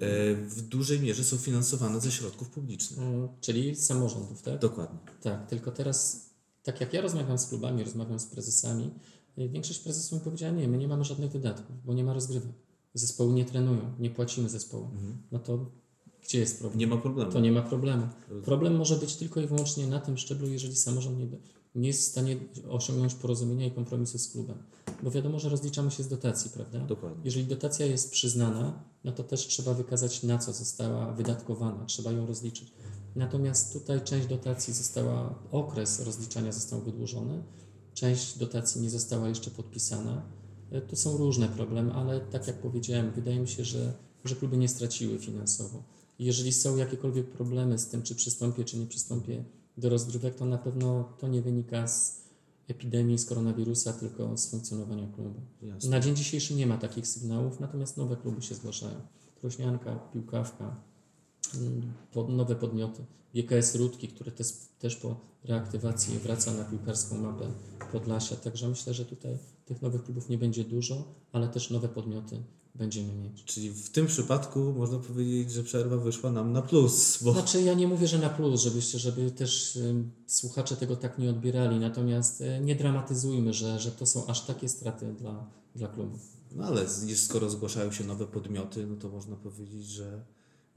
E, w dużej mierze są finansowane ze środków publicznych. Mm, czyli z samorządów, tak? Dokładnie. Tak, tylko teraz, tak jak ja rozmawiam z klubami, rozmawiam z prezesami, y, większość prezesów mi powiedziała, nie, my nie mamy żadnych wydatków, bo nie ma rozgrywek. Zespoły nie trenują, nie płacimy zespołu. No to gdzie jest problem? Nie ma problemu. To nie ma problemu. Problem może być tylko i wyłącznie na tym szczeblu, jeżeli samorząd nie, nie jest w stanie osiągnąć porozumienia i kompromisu z klubem. Bo wiadomo, że rozliczamy się z dotacji, prawda? Dokładnie. Jeżeli dotacja jest przyznana, no to też trzeba wykazać, na co została wydatkowana, trzeba ją rozliczyć. Natomiast tutaj część dotacji została, okres rozliczania został wydłużony, część dotacji nie została jeszcze podpisana. E, Tu są różne problemy, ale tak jak powiedziałem, wydaje mi się, że, że kluby nie straciły finansowo. Jeżeli są jakiekolwiek problemy z tym, czy przystąpię, czy nie przystąpię do rozgrywek, to na pewno to nie wynika z epidemii, z koronawirusa, tylko z funkcjonowania klubu. Jasne. Na dzień dzisiejszy nie ma takich sygnałów, natomiast nowe kluby się zgłaszają. Krośnianka, Piłkawka, mm, pod, nowe podmioty. GKS Rudki, który też, też po reaktywacji wraca na piłkarską mapę Podlasia. Także myślę, że tutaj tych nowych klubów nie będzie dużo, ale też nowe podmioty będziemy mieć. Czyli w tym przypadku można powiedzieć, że przerwa wyszła nam na plus, bo Znaczy ja nie mówię, że na plus, żebyście, żeby też ym, słuchacze tego tak nie odbierali, natomiast y, nie dramatyzujmy, że, że to są aż takie straty dla, dla klubu. no ale skoro zgłaszają się nowe podmioty, no to można powiedzieć, że,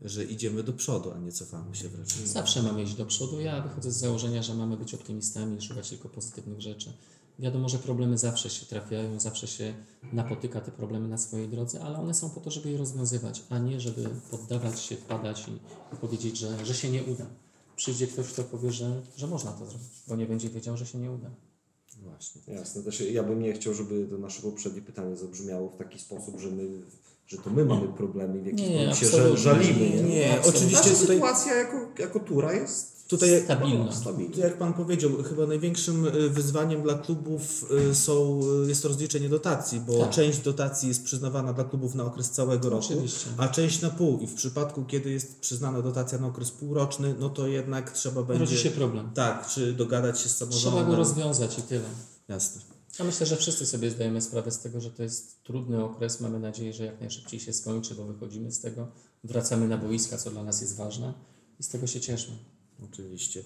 że idziemy do przodu, a nie cofamy się wręcz. Zawsze mamy iść do przodu. Ja wychodzę z założenia, że mamy być optymistami i szukać tylko pozytywnych rzeczy. Wiadomo, że problemy zawsze się trafiają, zawsze się napotyka te problemy na swojej drodze, ale one są po to, żeby je rozwiązywać, a nie żeby poddawać się, padać i, powiedzieć, że, że się nie uda. Przyjdzie ktoś, kto powie, że, że można to zrobić, bo nie będzie wiedział, że się nie uda. Właśnie. Jasne, też ja bym nie chciał, żeby to nasze poprzednie pytanie zabrzmiało w taki sposób, że my, że to my mamy problemy i w jakiś sposób się żalimy. Nie, nie, Absolutnie. oczywiście Nasza tutaj- sytuacja jako, jako tura jest Tutaj Stabilna. stabilna. Jak Pan powiedział, chyba największym y, wyzwaniem dla klubów y, są, y, jest rozliczenie dotacji, bo Tak. część dotacji jest przyznawana dla klubów na okres całego roku, Oczywiście. a część na pół. I w przypadku, kiedy jest przyznana dotacja na okres półroczny, no to jednak trzeba będzie... Rodzi się problem. Tak, czy dogadać się z Trzeba samorządem. go rozwiązać i tyle. Jasne. Ja myślę, że wszyscy sobie zdajemy sprawę z tego, że to jest trudny okres. Mamy nadzieję, że jak najszybciej się skończy, bo wychodzimy z tego, wracamy na boiska, co dla nas jest ważne i z tego się cieszmy. Oczywiście.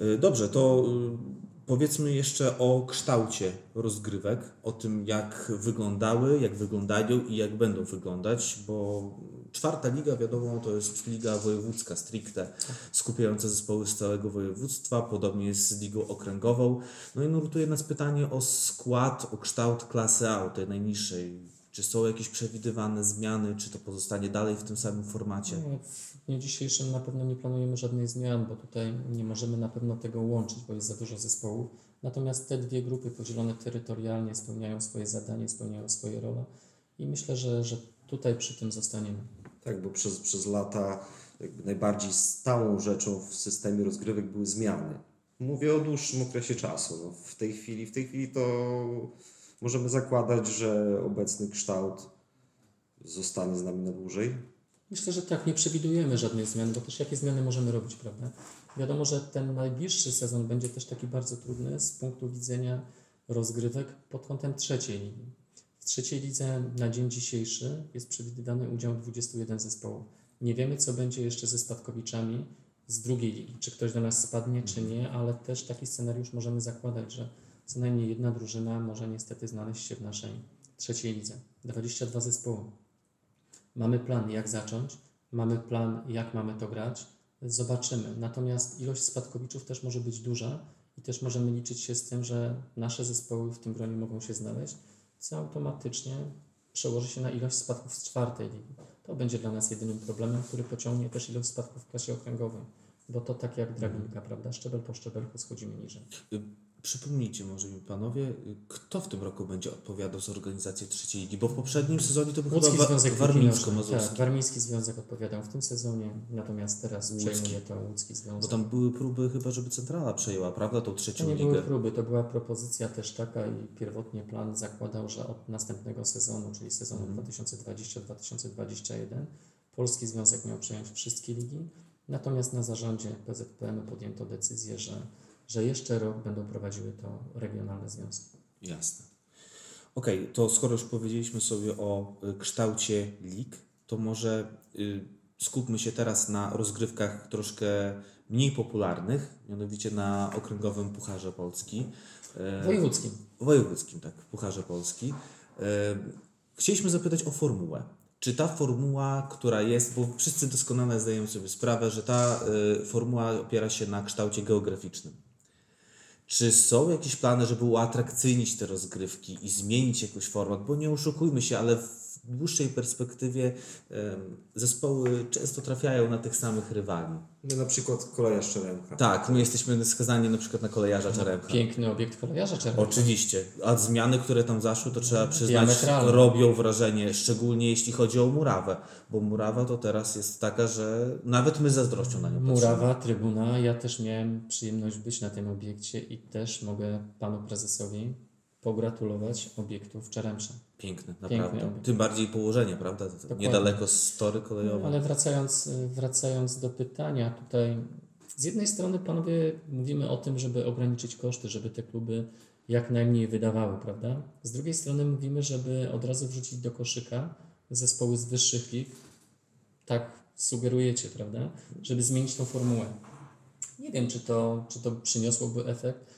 Y, Dobrze, to y, powiedzmy jeszcze o kształcie rozgrywek, o tym jak wyglądały, jak wyglądają i jak będą wyglądać, bo czwarta liga, wiadomo, to jest liga wojewódzka stricte, skupiająca zespoły z całego województwa, podobnie jest z ligą okręgową. No i nurtuje nas pytanie o skład, o kształt klasy A, tej najniższej. Czy są jakieś przewidywane zmiany, czy to pozostanie dalej w tym samym formacie? W dniu dzisiejszym na pewno nie planujemy żadnych zmian, bo tutaj nie możemy na pewno tego łączyć, bo jest za dużo zespołów. Natomiast te dwie grupy podzielone terytorialnie spełniają swoje zadanie, spełniają swoje role i myślę, że, że tutaj przy tym zostaniemy. Tak, bo przez, przez lata najbardziej stałą rzeczą w systemie rozgrywek były zmiany. Mówię o dłuższym okresie czasu. No, w tej chwili, w tej chwili to możemy zakładać, że obecny kształt zostanie z nami na dłużej. Myślę, że tak, nie przewidujemy żadnych zmian, bo też jakie zmiany możemy robić, prawda? Wiadomo, że ten najbliższy sezon będzie też taki bardzo trudny z punktu widzenia rozgrywek pod kątem trzeciej ligi. W trzeciej lidze na dzień dzisiejszy jest przewidywany udział 21 zespołów. Nie wiemy, co będzie jeszcze ze spadkowiczami z drugiej ligi. Czy ktoś do nas spadnie, czy nie, ale też taki scenariusz możemy zakładać, że co najmniej jedna drużyna może niestety znaleźć się w naszej trzeciej lidze. 22 zespoły. Mamy plan, jak zacząć, mamy plan, jak mamy to grać. Zobaczymy. Natomiast ilość spadkowiczów też może być duża i też możemy liczyć się z tym, że nasze zespoły w tym gronie mogą się znaleźć, co automatycznie przełoży się na ilość spadków z czwartej ligi. To będzie dla nas jedynym problemem, który pociągnie też ilość spadków w klasie okręgowej. Bo to tak jak drabinka, prawda? Szczebel po szczebelku schodzimy niżej. Przypomnijcie może mi panowie, kto w tym roku będzie odpowiadał za organizację trzeciej ligi, bo w poprzednim sezonie to był Łódzki chyba Związek wa- Piłki Nożnej. warmińsko-mazurski. Tak, Warmiński Związek odpowiadał w tym sezonie, natomiast teraz Łódzki. przejmuje to Łódzki Bo Związek. tam były próby chyba, żeby centrala przejęła, prawda, tą To trzecią nie ligę. były próby, to była propozycja też taka i pierwotnie plan zakładał, że od następnego sezonu, czyli sezonu 2020-2021, Polski Związek miał przejąć wszystkie ligi, natomiast na zarządzie PZPM podjęto decyzję, że, że jeszcze rok będą prowadziły to regionalne związki. Jasne. Okej, to skoro już powiedzieliśmy sobie o y, kształcie lig, to może y, skupmy się teraz na rozgrywkach troszkę mniej popularnych, mianowicie na okręgowym Pucharze Polski. E, Wojewódzkim. Wojewódzkim, tak, Pucharze Polski. E, Chcieliśmy zapytać o formułę. Czy ta formuła, która jest, bo wszyscy doskonale zdajemy sobie sprawę, że ta e, formuła opiera się na kształcie geograficznym. Czy są jakieś plany, żeby uatrakcyjnić te rozgrywki i zmienić jakiś format? Bo nie oszukujmy się, ale w dłuższej perspektywie zespoły często trafiają na tych samych rywali. No, na przykład koleja Szczeremka. Tak, my jesteśmy skazani na przykład na kolejarza Czaremcha. Piękny obiekt kolejarza czerwonego. Oczywiście, a zmiany, które tam zaszły, to trzeba przyznać, Diametralne. robią wrażenie, szczególnie jeśli chodzi o murawę, bo murawa to teraz jest taka, że nawet my zazdrością na nią patrzymy. Murawa, trybuna. Ja też miałem przyjemność być na tym obiekcie i też mogę panu prezesowi pogratulować obiektu w Czeremsze. Piękny, Piękny naprawdę. obiekt. Tym bardziej położenie, prawda? Niedaleko z tory kolejowej. Ale wracając, wracając do pytania, tutaj z jednej strony panowie mówimy o tym, żeby ograniczyć koszty, żeby te kluby jak najmniej wydawały, prawda? Z drugiej strony mówimy, żeby od razu wrzucić do koszyka zespoły z wyższych lig. Tak sugerujecie, prawda? Żeby zmienić tą formułę. Nie wiem, czy to, czy to przyniosłoby efekt.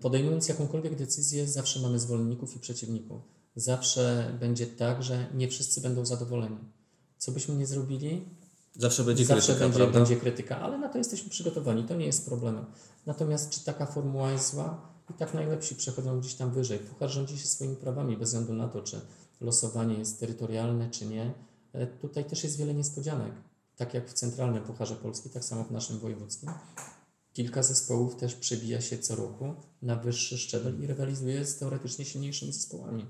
Podejmując jakąkolwiek decyzję, zawsze mamy zwolenników i przeciwników. Zawsze będzie tak, że nie wszyscy będą zadowoleni. Co byśmy nie zrobili, Zawsze będzie zawsze krytyka, będzie, prawda? będzie krytyka, ale na to jesteśmy przygotowani, to nie jest problemem. Natomiast czy taka formuła jest zła? I tak najlepsi przechodzą gdzieś tam wyżej. Puchar rządzi się swoimi prawami, bez względu na to, czy losowanie jest terytorialne, czy nie. E, Tutaj też jest wiele niespodzianek. Tak jak w Centralnym Pucharze Polski, tak samo w naszym wojewódzkim. Kilka zespołów też przebija się co roku na wyższy szczebel i rywalizuje z teoretycznie silniejszymi zespołami.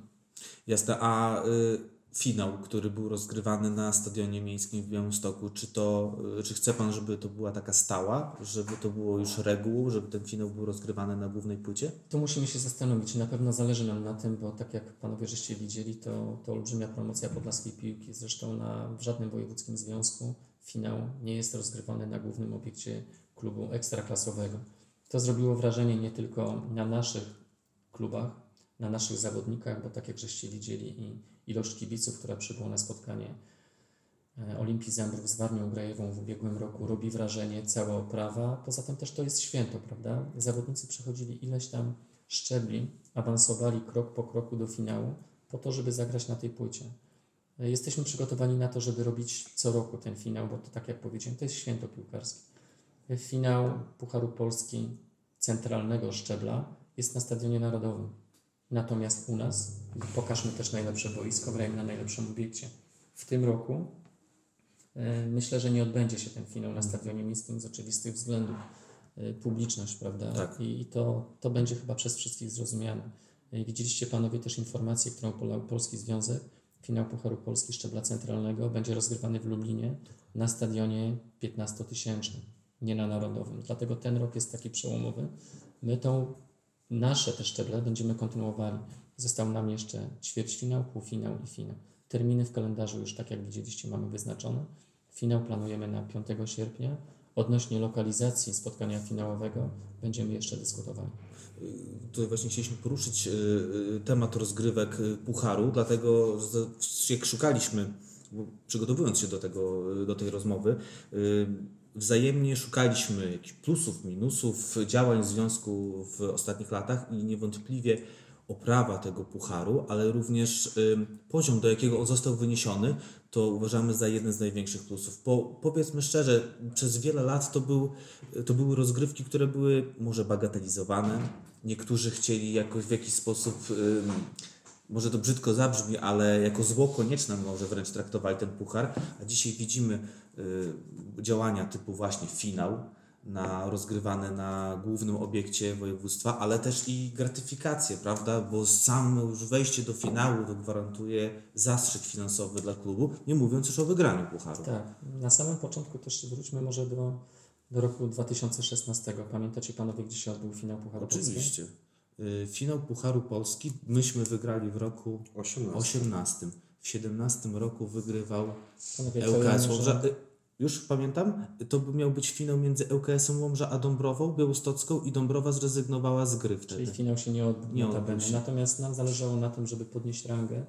Jasne, a y, finał, który był rozgrywany na stadionie miejskim w Białymstoku, czy to, y, czy chce Pan, żeby to była taka stała, żeby to było już regułą, żeby ten finał był rozgrywany na głównej płycie? Tu musimy się zastanowić. Na pewno zależy nam na tym, bo tak jak panowie żeście widzieli, to, to olbrzymia promocja podlaskiej piłki. Zresztą na, w żadnym wojewódzkim związku finał nie jest rozgrywany na głównym obiekcie klubu ekstraklasowego. To zrobiło wrażenie nie tylko na naszych klubach, na naszych zawodnikach, bo tak jak żeście widzieli i ilość kibiców, która przybyła na spotkanie e, Olimpii Zembrów z Warmią Grajewą w ubiegłym roku robi wrażenie, cała oprawa. Poza tym też to jest święto, prawda? Zawodnicy przechodzili ileś tam szczebli, awansowali krok po kroku do finału po to, żeby zagrać na tej płycie. E, Jesteśmy przygotowani na to, żeby robić co roku ten finał, bo to tak jak powiedziałem, to jest święto piłkarskie. E, Finał Pucharu Polski centralnego szczebla jest na Stadionie Narodowym. Natomiast u nas pokażmy też najlepsze boisko, grajmy na najlepszym obiekcie. W tym roku e, myślę, że nie odbędzie się ten finał na Stadionie Miejskim z oczywistych względów. E, Publiczność, prawda? Tak. I, i to, to będzie chyba przez wszystkich zrozumiane. E, Widzieliście Panowie też informację, którą podał Polski Związek. Finał Pucharu Polski Szczebla Centralnego będzie rozgrywany w Lublinie na stadionie 15-tysięcznym, nie na Narodowym. Dlatego ten rok jest taki przełomowy. My tą nasze te szczeble będziemy kontynuowali. Został nam jeszcze ćwierćfinał, półfinał i finał. Terminy w kalendarzu już tak jak widzieliście mamy wyznaczone. Finał planujemy na 5 sierpnia. Odnośnie lokalizacji spotkania finałowego będziemy jeszcze dyskutowali. Tutaj właśnie chcieliśmy poruszyć y, y, temat rozgrywek y, Pucharu, dlatego jak szukaliśmy, przygotowując się do, tego, do tej rozmowy, wzajemnie szukaliśmy jakichś plusów, minusów działań związku w ostatnich latach i niewątpliwie oprawa tego pucharu, ale również poziom, do jakiego on został wyniesiony, to uważamy za jeden z największych plusów. Po, powiedzmy szczerze, przez wiele lat to, był, to były rozgrywki, które były może bagatelizowane. Niektórzy chcieli jakoś w jakiś sposób, może to brzydko zabrzmi, ale jako zło konieczne może wręcz traktowali ten puchar. A dzisiaj widzimy działania typu właśnie finał, na, rozgrywane na głównym obiekcie województwa, ale też i gratyfikację, prawda? Bo samo już wejście do finału gwarantuje zastrzyk finansowy dla klubu, nie mówiąc już o wygraniu pucharu. Tak, na samym początku też wróćmy może do, do roku 2016. Pamiętacie Panowie, gdzie się odbył finał Pucharu Polskiego? Oczywiście. Y, Finał Pucharu Polski myśmy wygrali w roku 18. 18. W 17 roku wygrywał Panowie, celujemy, Łomża. Już pamiętam, to miał być finał między ŁKS-em Łomża a Dąbrową Białostocką i Dąbrowa zrezygnowała z gry wtedy. Czyli finał się nie odbył, Nie się. Natomiast nam zależało na tym, żeby podnieść rangę.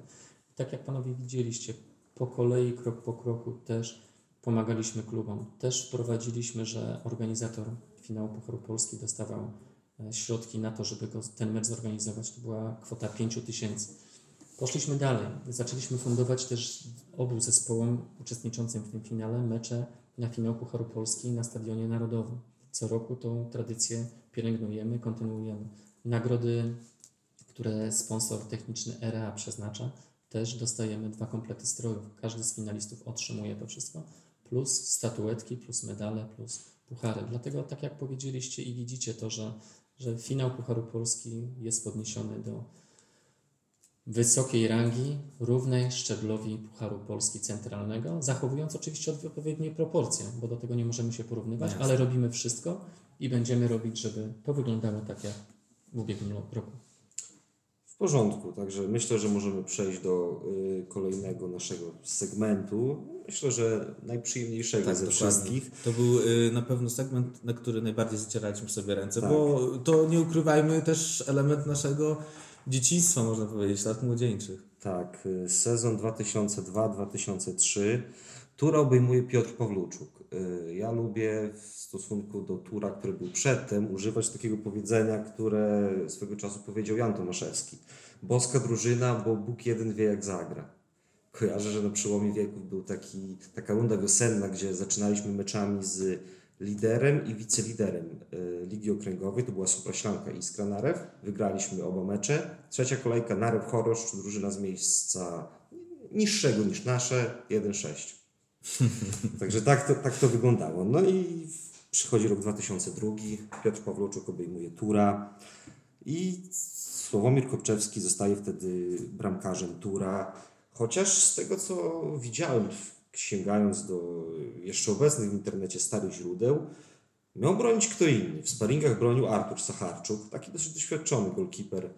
I tak jak Panowie widzieliście, po kolei, krok po kroku też pomagaliśmy klubom. Też wprowadziliśmy, że organizator finału Pucharu Polski dostawał e, środki na to, żeby go, ten mecz zorganizować. To była kwota 5 tysięcy. Poszliśmy dalej. Zaczęliśmy fundować też obu zespołom uczestniczącym w tym finale mecze na finał Pucharu Polski na Stadionie Narodowym. Co roku tą tradycję pielęgnujemy, kontynuujemy. Nagrody, które sponsor techniczny ERA przeznacza, też dostajemy dwa komplety strojów. Każdy z finalistów otrzymuje to wszystko, plus statuetki, plus medale, plus puchary. Dlatego, tak jak powiedzieliście i widzicie to, że, że finał Pucharu Polski jest podniesiony do wysokiej rangi, równej szczeblowi Pucharu Polski Centralnego, zachowując oczywiście odpowiednie proporcje, bo do tego nie możemy się porównywać, Jasne. ale robimy wszystko i będziemy robić, żeby to wyglądało tak jak w ubiegłym roku. porządku, także myślę, że możemy przejść do y, kolejnego naszego segmentu. Myślę, że najprzyjemniejszego Tak, ze dokładnie. wszystkich. To był y, na pewno segment, na który najbardziej zacieraliśmy sobie ręce, Tak. bo to nie ukrywajmy też element naszego dzieciństwa, można powiedzieć, lat młodzieńczych. Tak, y, sezon 2002-2003. Tura obejmuje Piotr Pawluczuk. Y, Ja lubię w stosunku do tura, który był przedtem, używać takiego powiedzenia, które swego czasu powiedział Jan Tomaszewski. Boska drużyna, bo Bóg jeden wie jak zagra. Kojarzę, że na przełomie wieków był taki, taka runda wiosenna, gdzie zaczynaliśmy meczami z liderem i wiceliderem y, Ligi Okręgowej. To była Supraślanka i Iskra Narew. Wygraliśmy oba mecze. Trzecia kolejka Narew Chorosz, drużyna z miejsca niższego niż nasze, 1-6. Także tak to, tak to wyglądało. No i przychodzi rok 2002, Piotr Pawluczuk obejmuje Tura i Sławomir Kopczewski zostaje wtedy bramkarzem Tura. Chociaż z tego co widziałem, sięgając do jeszcze obecnych w internecie starych źródeł, miał bronić kto inny. W sparingach bronił Artur Sacharczuk, taki dosyć doświadczony golkiper.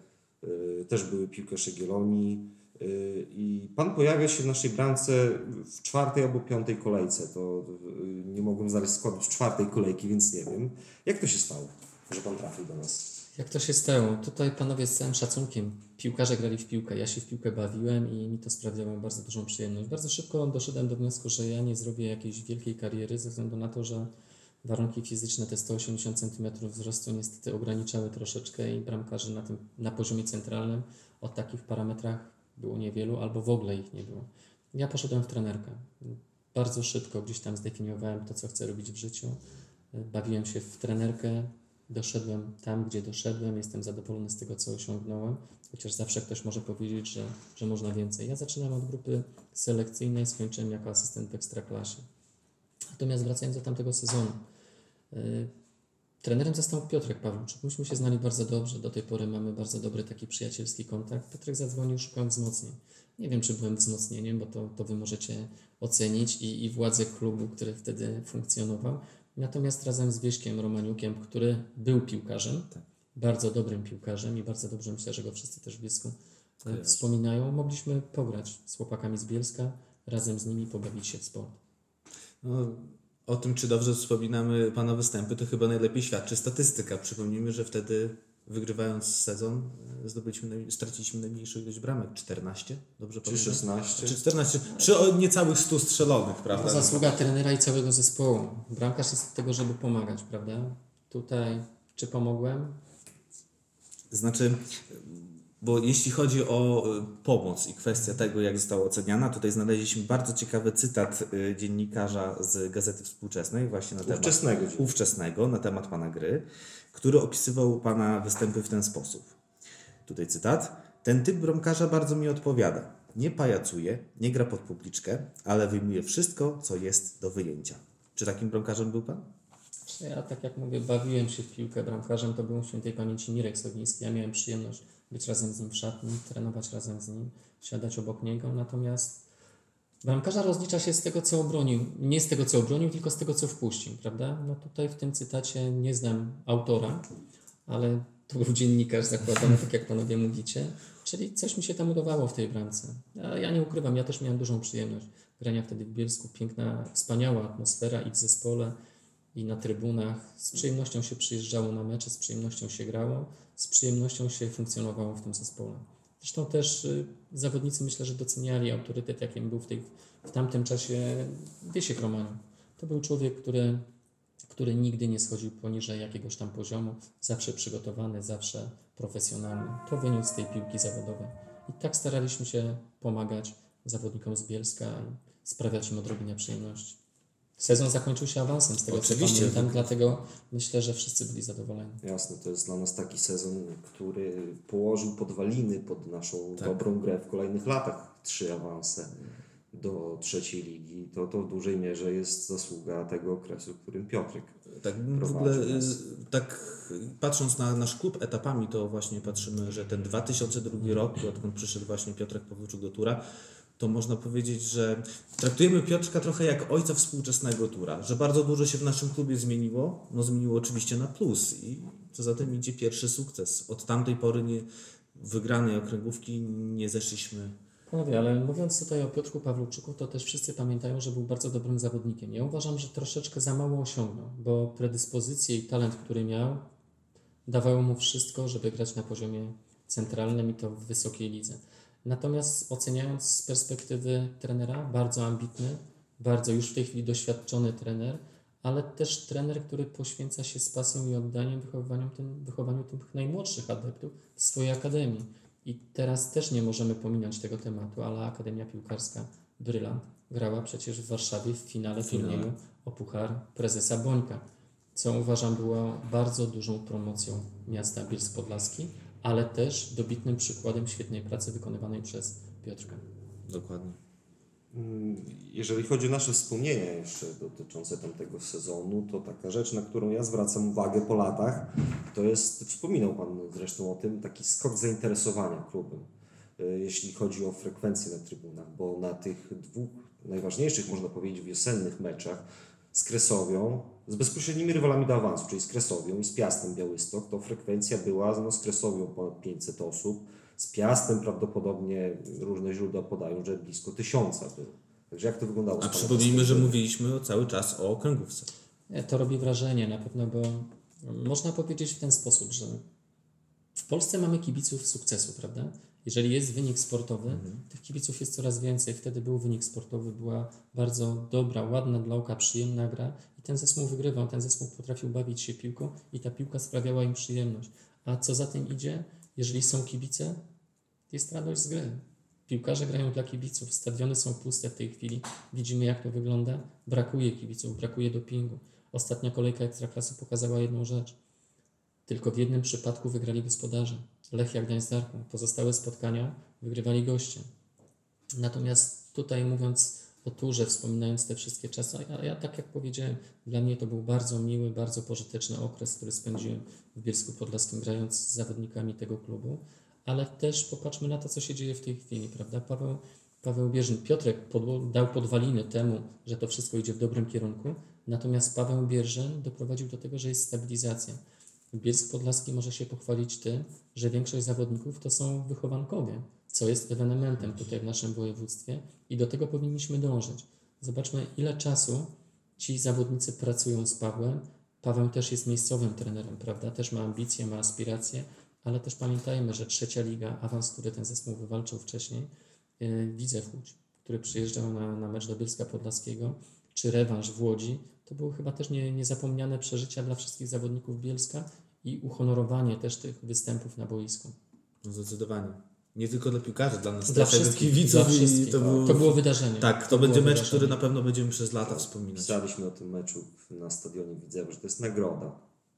Yy, też były piłkarze Gieloni. Yy, I pan pojawia się w naszej bramce w czwartej albo piątej kolejce. To yy, nie mogłem znaleźć składu z czwartej kolejki, więc nie wiem. Jak to się stało, że pan trafił do nas? Jak to się stało? Tutaj panowie z całym szacunkiem. Piłkarze grali w piłkę, ja się w piłkę bawiłem i mi to sprawiało bardzo dużą przyjemność. Bardzo szybko doszedłem do wniosku, że ja nie zrobię jakiejś wielkiej kariery ze względu na to, że warunki fizyczne, te 180 cm wzrostu niestety ograniczały troszeczkę i bramkarzy na, tym, na poziomie centralnym o takich parametrach było niewielu albo w ogóle ich nie było. Ja poszedłem w trenerkę. Bardzo szybko gdzieś tam zdefiniowałem to, co chcę robić w życiu. Bawiłem się w trenerkę, doszedłem tam, gdzie doszedłem, jestem zadowolony z tego, co osiągnąłem, chociaż zawsze ktoś może powiedzieć, że, że można więcej. Ja zaczynałem od grupy selekcyjnej, skończyłem jako asystent w Ekstraklasie. Natomiast wracając do tamtego sezonu, yy, trenerem został Piotrek Pawluczuk. Myśmy się znali bardzo dobrze, do tej pory mamy bardzo dobry taki przyjacielski kontakt. Piotrek zadzwonił, szukał wzmocnień. Nie wiem, czy byłem wzmocnieniem, bo to, to Wy możecie ocenić i, i władze klubu, który wtedy funkcjonował. Natomiast razem z Wieśkiem Romaniukiem, który był piłkarzem, bardzo dobrym piłkarzem i bardzo dobrze myślę, że go wszyscy też w Bielsku e, wspominają, mogliśmy pograć z chłopakami z Bielska, razem z nimi pobawić się w sport. No, o tym, czy dobrze wspominamy Pana występy, to chyba najlepiej świadczy statystyka. Przypomnijmy, że wtedy wygrywając sezon e, zdobyliśmy, straciliśmy najmniejszą ilość bramek, 14, dobrze Czy pamiętam? 16? Czy 14, przy niecałych 100 strzelonych, prawda? To zasługa trenera i całego zespołu. Bramkarz jest od tego, żeby pomagać, prawda? Tutaj, czy pomogłem? Znaczy, bo jeśli chodzi o y, pomoc i kwestia tego, jak została oceniana, tutaj znaleźliśmy bardzo ciekawy cytat y, dziennikarza z Gazety Współczesnej właśnie na temat Ówczesnego ówczesnego na temat pana gry, który opisywał pana występy w ten sposób. Tutaj cytat. Ten typ bramkarza bardzo mi odpowiada. Nie pajacuje, nie gra pod publiczkę, ale wyjmuje wszystko, co jest do wyjęcia. Czy takim bramkarzem był pan? Ja, tak jak mówię, bawiłem się w piłkę. Bramkarzem to był świętej pamięci Mirek Sowiński. Ja miałem przyjemność być razem z nim w szatni, trenować razem z nim, siadać obok niego. Natomiast bramkarza rozlicza się z tego, co obronił. Nie z tego, co obronił, tylko z tego, co wpuścił, prawda? No tutaj w tym cytacie nie znam autora, ale to był dziennikarz zakładany, tak jak panowie mówicie. Czyli coś mi się tam udawało w tej bramce. A ja nie ukrywam, ja też miałem dużą przyjemność grania wtedy w Bielsku. Piękna, wspaniała atmosfera i w zespole, i na trybunach. Z przyjemnością się przyjeżdżało na mecze, z przyjemnością się grało, z przyjemnością się funkcjonowało w tym zespole. Zresztą też y, zawodnicy myślę, że doceniali autorytet, jakim był w, tej, w tamtym czasie Wiesiek Romaniuk. To był człowiek, który, który nigdy nie schodził poniżej jakiegoś tam poziomu, zawsze przygotowany, zawsze profesjonalny. To wyniósł z tej piłki zawodowej. I tak staraliśmy się pomagać zawodnikom z Bielska i sprawiać im odrobinę przyjemności. Sezon zakończył się awansem, z tego Oczywiście. co pamiętam, dlatego myślę, że wszyscy byli zadowoleni. Jasne, to jest dla nas taki sezon, który położył podwaliny pod naszą Tak. dobrą grę w kolejnych latach. Trzy awanse do trzeciej ligi. To, to w dużej mierze jest zasługa tego okresu, w którym Piotrek Tak, w ogóle y, tak patrząc na nasz klub etapami, to właśnie patrzymy, że ten 2002 rok, odkąd przyszedł właśnie Piotrek Pawluczuk do Tura, to można powiedzieć, że traktujemy Piotrka trochę jak ojca współczesnego Tura, że bardzo dużo się w naszym klubie zmieniło, no zmieniło oczywiście na plus i co za tym idzie pierwszy sukces. Od tamtej pory nie, wygranej okręgówki nie zeszliśmy. Panowie, ale mówiąc tutaj o Piotrku Pawluczyku, to też wszyscy pamiętają, że był bardzo dobrym zawodnikiem. Ja uważam, że troszeczkę za mało osiągnął, bo predyspozycje i talent, który miał, dawało mu wszystko, żeby grać na poziomie centralnym i to w wysokiej lidze. Natomiast oceniając z perspektywy trenera, bardzo ambitny, bardzo już w tej chwili doświadczony trener, ale też trener, który poświęca się z pasją i oddaniem wychowaniu, tym, wychowaniu tych najmłodszych adeptów w swojej akademii. I teraz też nie możemy pominąć tego tematu, ale Akademia Piłkarska Brylant grała przecież w Warszawie w finale Finale. turnieju o Puchar Prezesa Bońka, co uważam było bardzo dużą promocją miasta Bielsk Podlaski, ale też dobitnym przykładem świetnej pracy wykonywanej przez Piotrka. Dokładnie. Mm, Jeżeli chodzi o nasze wspomnienia jeszcze dotyczące tamtego sezonu, to taka rzecz, na którą ja zwracam uwagę po latach, to jest, wspominał Pan zresztą o tym, taki skok zainteresowania klubem, y, jeśli chodzi o frekwencję na trybunach, bo na tych dwóch najważniejszych, można powiedzieć, wiosennych meczach z Kresowią, z bezpośrednimi rywalami do awansu, czyli z Kresowią i z Piastem Białystok, to frekwencja była no, z Kresowią ponad 500 osób, z Piastem prawdopodobnie różne źródła podają, że blisko tysiąca było. Także jak to wyglądało? A przypomnijmy, że mówiliśmy cały czas o okręgówce. To robi wrażenie na pewno, bo można powiedzieć w ten sposób, że w Polsce mamy kibiców sukcesu, prawda? Jeżeli jest wynik sportowy, tych kibiców jest coraz więcej. Wtedy był wynik sportowy, była bardzo dobra, ładna dla oka, przyjemna gra i ten zespół wygrywał, ten zespół potrafił bawić się piłką i ta piłka sprawiała im przyjemność. A co za tym idzie? Jeżeli są kibice, jest radość z gry. Piłkarze grają dla kibiców, stadiony są puste w tej chwili. Widzimy, jak to wygląda. Brakuje kibiców, brakuje dopingu. Ostatnia kolejka Ekstraklasy pokazała jedną rzecz. Tylko w jednym przypadku wygrali gospodarze. Lechia Gdańsk z Darką. Pozostałe spotkania wygrywali goście. Natomiast tutaj mówiąc o turze, wspominając te wszystkie czasy, a ja, tak jak powiedziałem, dla mnie to był bardzo miły, bardzo pożyteczny okres, który spędziłem w Bielsku Podlaskim, grając z zawodnikami tego klubu, ale też popatrzmy na to, co się dzieje w tej chwili, prawda? Paweł, Paweł Bierzyn, Piotrek podło- dał podwaliny temu, że to wszystko idzie w dobrym kierunku, natomiast Paweł Bierzyn doprowadził do tego, że jest stabilizacja. Bielsk Podlaski może się pochwalić tym, że większość zawodników to są wychowankowie, co jest ewenementem tutaj w naszym województwie i do tego powinniśmy dążyć. Zobaczmy, ile czasu ci zawodnicy pracują z Pawłem. Paweł też jest miejscowym trenerem, prawda? Też ma ambicje, ma aspiracje, ale też pamiętajmy, że trzecia liga, awans, który ten zespół wywalczył wcześniej, yy, Widzew Łódź, który przyjeżdżał na, na mecz do Bielska Podlaskiego, czy rewanż w Łodzi, to były chyba też nie, niezapomniane przeżycia dla wszystkich zawodników Bielska i uhonorowanie też tych występów na boisku. No zdecydowanie. Nie tylko dla piłkarzy, dla nas Dla wszystkich kibiców. Dla wszystkich. to, był, to było wydarzenie. tak, to, To będzie było mecz, wydarzenie. który na pewno będziemy przez lata wspominać. Pisaliśmy o tym meczu na stadionie Widzewa, że to jest nagroda.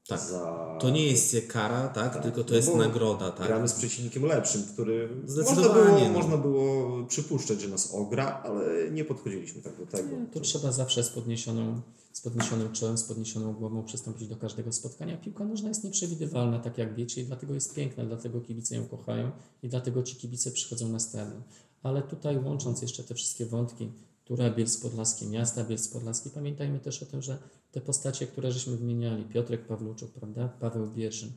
Tak. Za... To nie jest kara, tak, Tak, tylko to no jest nagroda, tak. Gramy z przeciwnikiem lepszym, który można Zdecydowanie, było, no. można było przypuszczać, że nas ogra, ale nie podchodziliśmy tak do tego. Tu trzeba zawsze z, podniesioną, z podniesionym czołem, z podniesioną głową przystąpić do każdego spotkania. Piłka nożna jest nieprzewidywalna, tak jak wiecie, i dlatego jest piękna, dlatego kibice ją kochają i dlatego ci kibice przychodzą na stadion. Ale tutaj łącząc jeszcze te wszystkie wątki, Tura Bielsk Podlaski, miasta Bielsk Podlaski, pamiętajmy też o tym, że te postacie, które żeśmy wymieniali, Piotrek Pawluczuk, prawda, Paweł Bierzyn,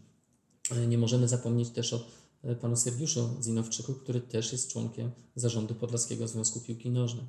E, Nie możemy zapomnieć też o e, panu Sergiuszu Zinowczyku, który też jest członkiem zarządu Podlaskiego Związku Piłki Nożnej.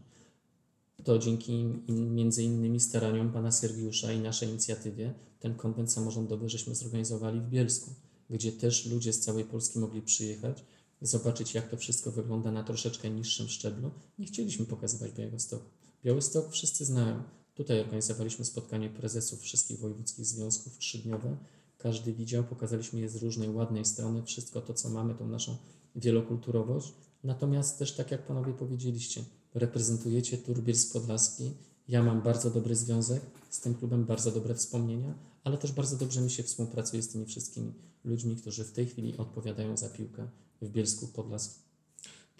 To dzięki między innymi staraniom pana Sergiusza i naszej inicjatywie ten konwent samorządowy żeśmy zorganizowali w Bielsku, gdzie też ludzie z całej Polski mogli przyjechać, zobaczyć jak to wszystko wygląda na troszeczkę niższym szczeblu. Nie chcieliśmy pokazywać Białegostoku. Białystok wszyscy znają. Tutaj organizowaliśmy spotkanie prezesów wszystkich wojewódzkich związków trzydniowe. Każdy widział, pokazaliśmy je z różnej, ładnej strony, wszystko to, co mamy, tą naszą wielokulturowość. Natomiast też, tak jak panowie powiedzieliście, reprezentujecie Turbielsk Podlaski. Ja mam bardzo dobry związek z tym klubem, bardzo dobre wspomnienia, ale też bardzo dobrze mi się współpracuje z tymi wszystkimi ludźmi, którzy w tej chwili odpowiadają za piłkę w Bielsku Podlaskim.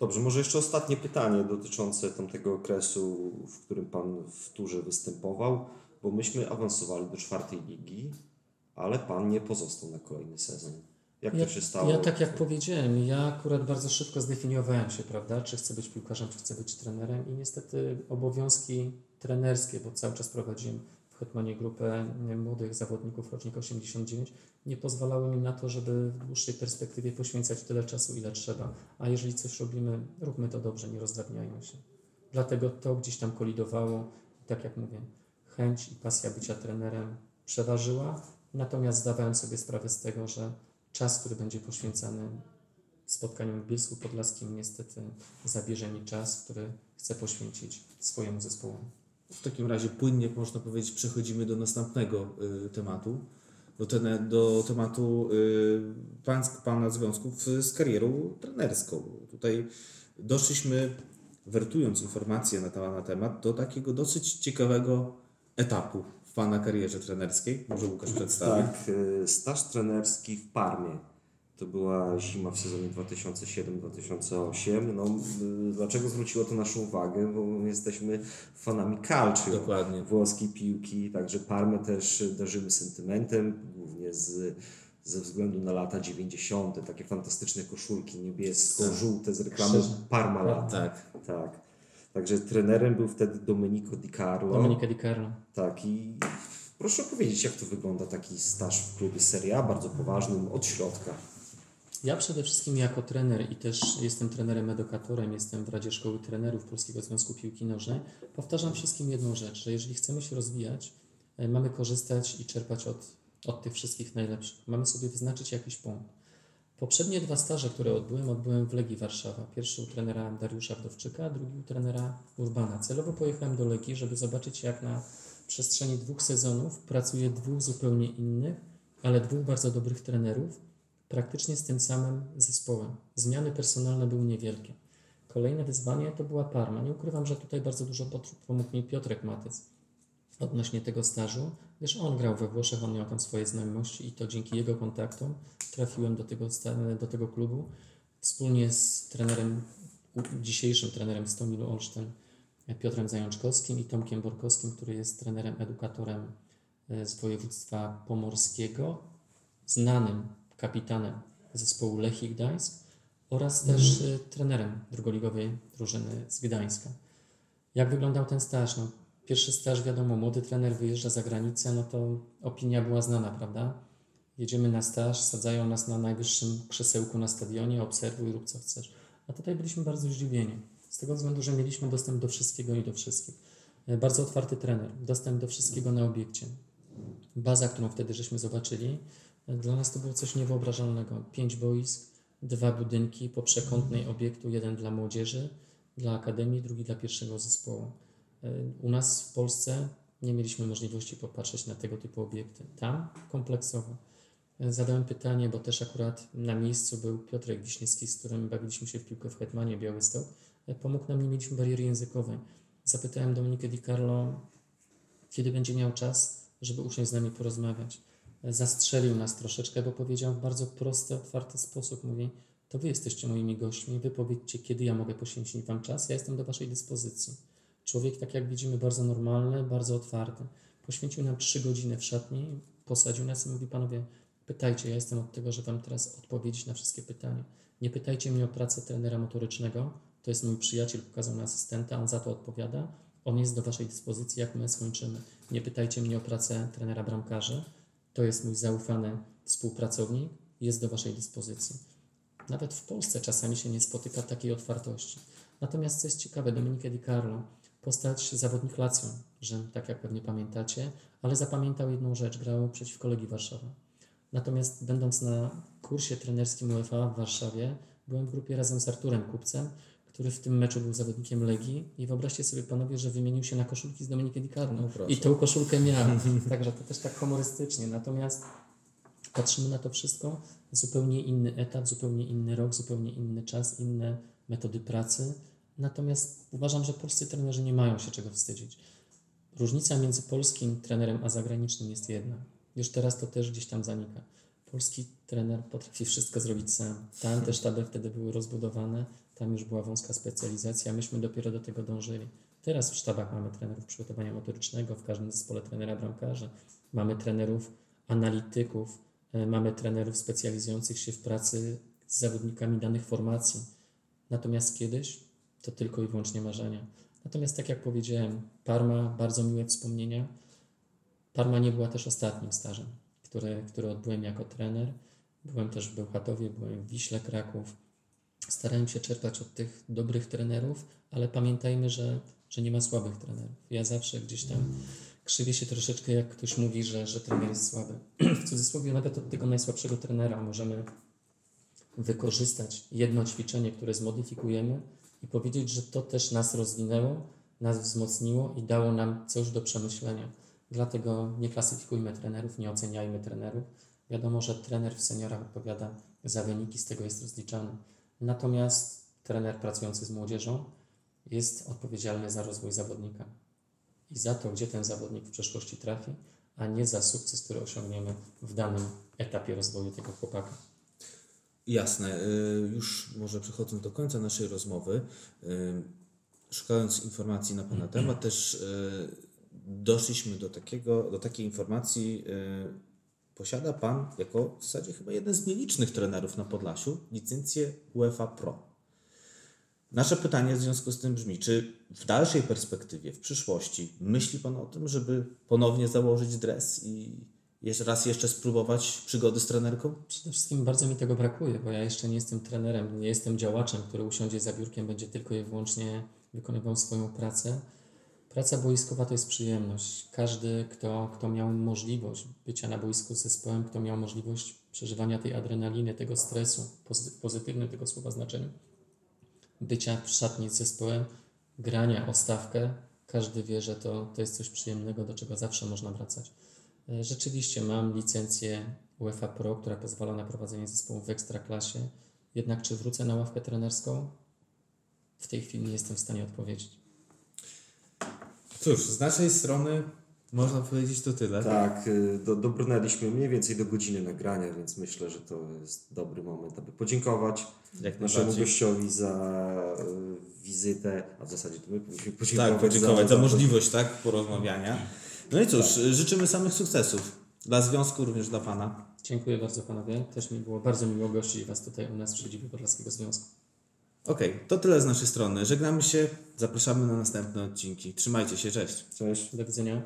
Dobrze, może jeszcze ostatnie pytanie dotyczące tamtego okresu, w którym Pan w turze występował, bo myśmy awansowali do czwartej ligi, ale Pan nie pozostał na kolejny sezon. Jak Ja, to się stało? ja tak jak powiedziałem, ja akurat bardzo szybko zdefiniowałem się, prawda, czy chcę być piłkarzem, czy chcę być trenerem i niestety obowiązki trenerskie, bo cały czas prowadziłem w Hetmanie grupę e, młodych zawodników rocznika 89, nie pozwalały mi na to, żeby w dłuższej perspektywie poświęcać tyle czasu, ile trzeba. A jeżeli coś robimy, róbmy to dobrze, nie rozdrabniajmy się. Dlatego to gdzieś tam kolidowało. Tak jak mówię, chęć i pasja bycia trenerem przeważyła, natomiast zdawałem sobie sprawę z tego, że czas, który będzie poświęcany spotkaniom w Bielsku Podlaskim niestety zabierze mi czas, który chcę poświęcić swojemu zespołowi. W takim razie płynnie, można powiedzieć, przechodzimy do następnego y, tematu, do, ten, do tematu y, pańsk, Pana związków z karierą trenerską. Tutaj doszliśmy, wertując informacje na, na temat, do takiego dosyć ciekawego etapu w Pana karierze trenerskiej. Może Łukasz przedstawi. Tak, y, staż trenerski w Parmie. To była zima w sezonie 2007-2008. No, dlaczego zwróciło to naszą uwagę? Bo my jesteśmy fanami calcio, Dokładnie. włoskiej piłki, także Parmę też darzymy sentymentem, głównie z, ze względu na lata 90. Takie fantastyczne koszulki niebiesko-żółte z reklamy. Parmalat. Tak. Tak. Także trenerem był wtedy Domenico Di Carlo. Dominika Di Carlo. Tak, i proszę opowiedzieć, jak to wygląda taki staż w klubie Serie A, bardzo poważnym, od środka. Ja przede wszystkim jako trener i też jestem trenerem edukatorem, jestem w Radzie Szkoły Trenerów Polskiego Związku Piłki Nożnej, powtarzam wszystkim jedną rzecz, że jeżeli chcemy się rozwijać, e, mamy korzystać i czerpać od, od tych wszystkich najlepszych. Mamy sobie wyznaczyć jakiś punkt. Poprzednie dwa staże, które odbyłem, odbyłem w Legii Warszawa. Pierwszy u trenera Dariusza Wdowczyka, drugi u trenera Urbana. Celowo pojechałem do Legii, żeby zobaczyć jak na przestrzeni dwóch sezonów pracuje dwóch zupełnie innych, ale dwóch bardzo dobrych trenerów, praktycznie z tym samym zespołem. Zmiany personalne były niewielkie. Kolejne wyzwanie to była Parma. Nie ukrywam, że tutaj bardzo dużo pomógł mi Piotrek Matys odnośnie tego stażu, gdyż on grał we Włoszech, on miał tam swoje znajomości i to dzięki jego kontaktom trafiłem do tego, do tego klubu. Wspólnie z trenerem, dzisiejszym trenerem Stomilu Olsztyn, Piotrem Zajączkowskim i Tomkiem Borkowskim, który jest trenerem, edukatorem e, z województwa pomorskiego, znanym kapitanem zespołu Lechii Gdańsk oraz też e, trenerem drugoligowej drużyny z Gdańska. Jak wyglądał ten staż? No, pierwszy staż, wiadomo, młody trener wyjeżdża za granicę, no to opinia była znana, prawda? Jedziemy na staż, sadzają nas na najwyższym krzesełku na stadionie, obserwuj, rób co chcesz. A tutaj byliśmy bardzo zdziwieni, z tego względu, że mieliśmy dostęp do wszystkiego i do wszystkich. E, Bardzo otwarty trener, dostęp do wszystkiego na obiekcie. Baza, którą wtedy żeśmy zobaczyli, dla nas to było coś niewyobrażalnego. Pięć boisk, dwa budynki po przekątnej obiektu, jeden dla młodzieży, dla akademii, drugi dla pierwszego zespołu. E, U nas w Polsce nie mieliśmy możliwości popatrzeć na tego typu obiekty. Tam kompleksowo. E, Zadałem pytanie, bo też akurat na miejscu był Piotrek Wiśniewski, z którym bawiliśmy się w piłkę w Hetmanie Białystok. E, Pomógł nam, nie mieliśmy bariery językowej. Zapytałem Dominikę Di Carlo, kiedy będzie miał czas, żeby usiąść z nami porozmawiać. Zastrzelił nas troszeczkę, bo powiedział w bardzo prosty, otwarty sposób. Mówi, to wy jesteście moimi gośćmi, wy powiedzcie, kiedy ja mogę poświęcić wam czas, ja jestem do waszej dyspozycji. Człowiek, tak jak widzimy, bardzo normalny, bardzo otwarty. Poświęcił nam trzy godziny w szatni, posadził nas i mówi, panowie, pytajcie, ja jestem od tego, że wam teraz odpowiedzieć na wszystkie pytania. Nie pytajcie mnie o pracę trenera motorycznego, to jest mój przyjaciel, pokazał na asystenta, on za to odpowiada, on jest do waszej dyspozycji, jak my skończymy. Nie pytajcie mnie o pracę trenera bramkarzy, to jest mój zaufany współpracownik, jest do waszej dyspozycji. Nawet w Polsce czasami się nie spotyka takiej otwartości. Natomiast co jest ciekawe, Dominique Di Carlo, postać zawodnik Lazio, że tak jak pewnie pamiętacie, ale zapamiętał jedną rzecz, grał przeciwko Legii Warszawa. Natomiast będąc na kursie trenerskim UEFA w Warszawie, byłem w grupie razem z Arturem Kupcem, który w tym meczu był zawodnikiem Legii i wyobraźcie sobie panowie, że wymienił się na koszulki z Dominique Di Carlo No i tą koszulkę miał. Także to też tak humorystycznie. Natomiast patrzymy na to wszystko, zupełnie inny etap, zupełnie inny rok, zupełnie inny czas, inne metody pracy. Natomiast uważam, że polscy trenerzy nie mają się czego wstydzić. Różnica między polskim trenerem a zagranicznym jest jedna. Już teraz to też gdzieś tam zanika. Polski trener potrafi wszystko zrobić sam. Tam te sztaby wtedy były rozbudowane, tam już była wąska specjalizacja, myśmy dopiero do tego dążyli. Teraz w sztabach mamy trenerów przygotowania motorycznego, w każdym zespole trenera bramkarza, mamy trenerów analityków, e, mamy trenerów specjalizujących się w pracy z zawodnikami danych formacji. Natomiast kiedyś to tylko i wyłącznie marzenia. Natomiast tak jak powiedziałem, Parma, bardzo miłe wspomnienia. Parma nie była też ostatnim stażem, który, który odbyłem jako trener. Byłem też w Bełchatowie, byłem w Wiśle Kraków. Starałem się czerpać od tych dobrych trenerów, ale pamiętajmy, że, że nie ma słabych trenerów. Ja zawsze gdzieś tam krzywię się troszeczkę, jak ktoś mówi, że, że trener jest słaby. W cudzysłowie nawet od tego najsłabszego trenera możemy wykorzystać jedno ćwiczenie, które zmodyfikujemy i powiedzieć, że to też nas rozwinęło, nas wzmocniło i dało nam coś do przemyślenia. Dlatego nie klasyfikujmy trenerów, nie oceniajmy trenerów. Wiadomo, że trener w seniorach odpowiada za wyniki, z tego jest rozliczany. Natomiast trener pracujący z młodzieżą jest odpowiedzialny za rozwój zawodnika i za to, gdzie ten zawodnik w przyszłości trafi, a nie za sukces, który osiągniemy w danym etapie rozwoju tego chłopaka. Jasne. Y, Już może przechodząc do końca naszej rozmowy, y, szukając informacji na Pana temat, też y, doszliśmy do, takiego, do takiej informacji. Posiada Pan, jako w zasadzie chyba jeden z nielicznych trenerów na Podlasiu, licencję UEFA Pro. Nasze pytanie w związku z tym brzmi, czy w dalszej perspektywie, w przyszłości, myśli Pan o tym, żeby ponownie założyć dres i jeszcze raz jeszcze spróbować przygody z trenerką? Przede wszystkim bardzo mi tego brakuje, bo ja jeszcze nie jestem trenerem, nie jestem działaczem, który usiądzie za biurkiem, będzie tylko i wyłącznie wykonywał swoją pracę. Praca boiskowa to jest przyjemność. Każdy, kto, kto miał możliwość bycia na boisku z zespołem, kto miał możliwość przeżywania tej adrenaliny, tego stresu, pozy- pozytywnym tego słowa znaczeniu, bycia w szatni z zespołem, grania o stawkę, każdy wie, że to, to jest coś przyjemnego, do czego zawsze można wracać. E, Rzeczywiście mam licencję UEFA Pro, która pozwala na prowadzenie zespołu w ekstraklasie. Jednak czy wrócę na ławkę trenerską? W tej chwili nie jestem w stanie odpowiedzieć. Cóż, z naszej strony można powiedzieć to tyle. Tak, y, do, dobrnęliśmy mniej więcej do godziny nagrania, więc myślę, że to jest dobry moment, aby podziękować Jak naszemu gościowi za y, wizytę, a w zasadzie to my powinniśmy podziękować, Tak, podziękować za, możliwość tak, porozmawiania. No i cóż, życzymy samych sukcesów. Dla związku, również dla Pana. Dziękuję bardzo panowie. Też mi było bardzo miło gościć Was tutaj u nas w siedzibie Podlaskiego Związku. Okej, to tyle z naszej strony. Żegnamy się, zapraszamy na następne odcinki. Trzymajcie się, cześć. Cześć. Do widzenia.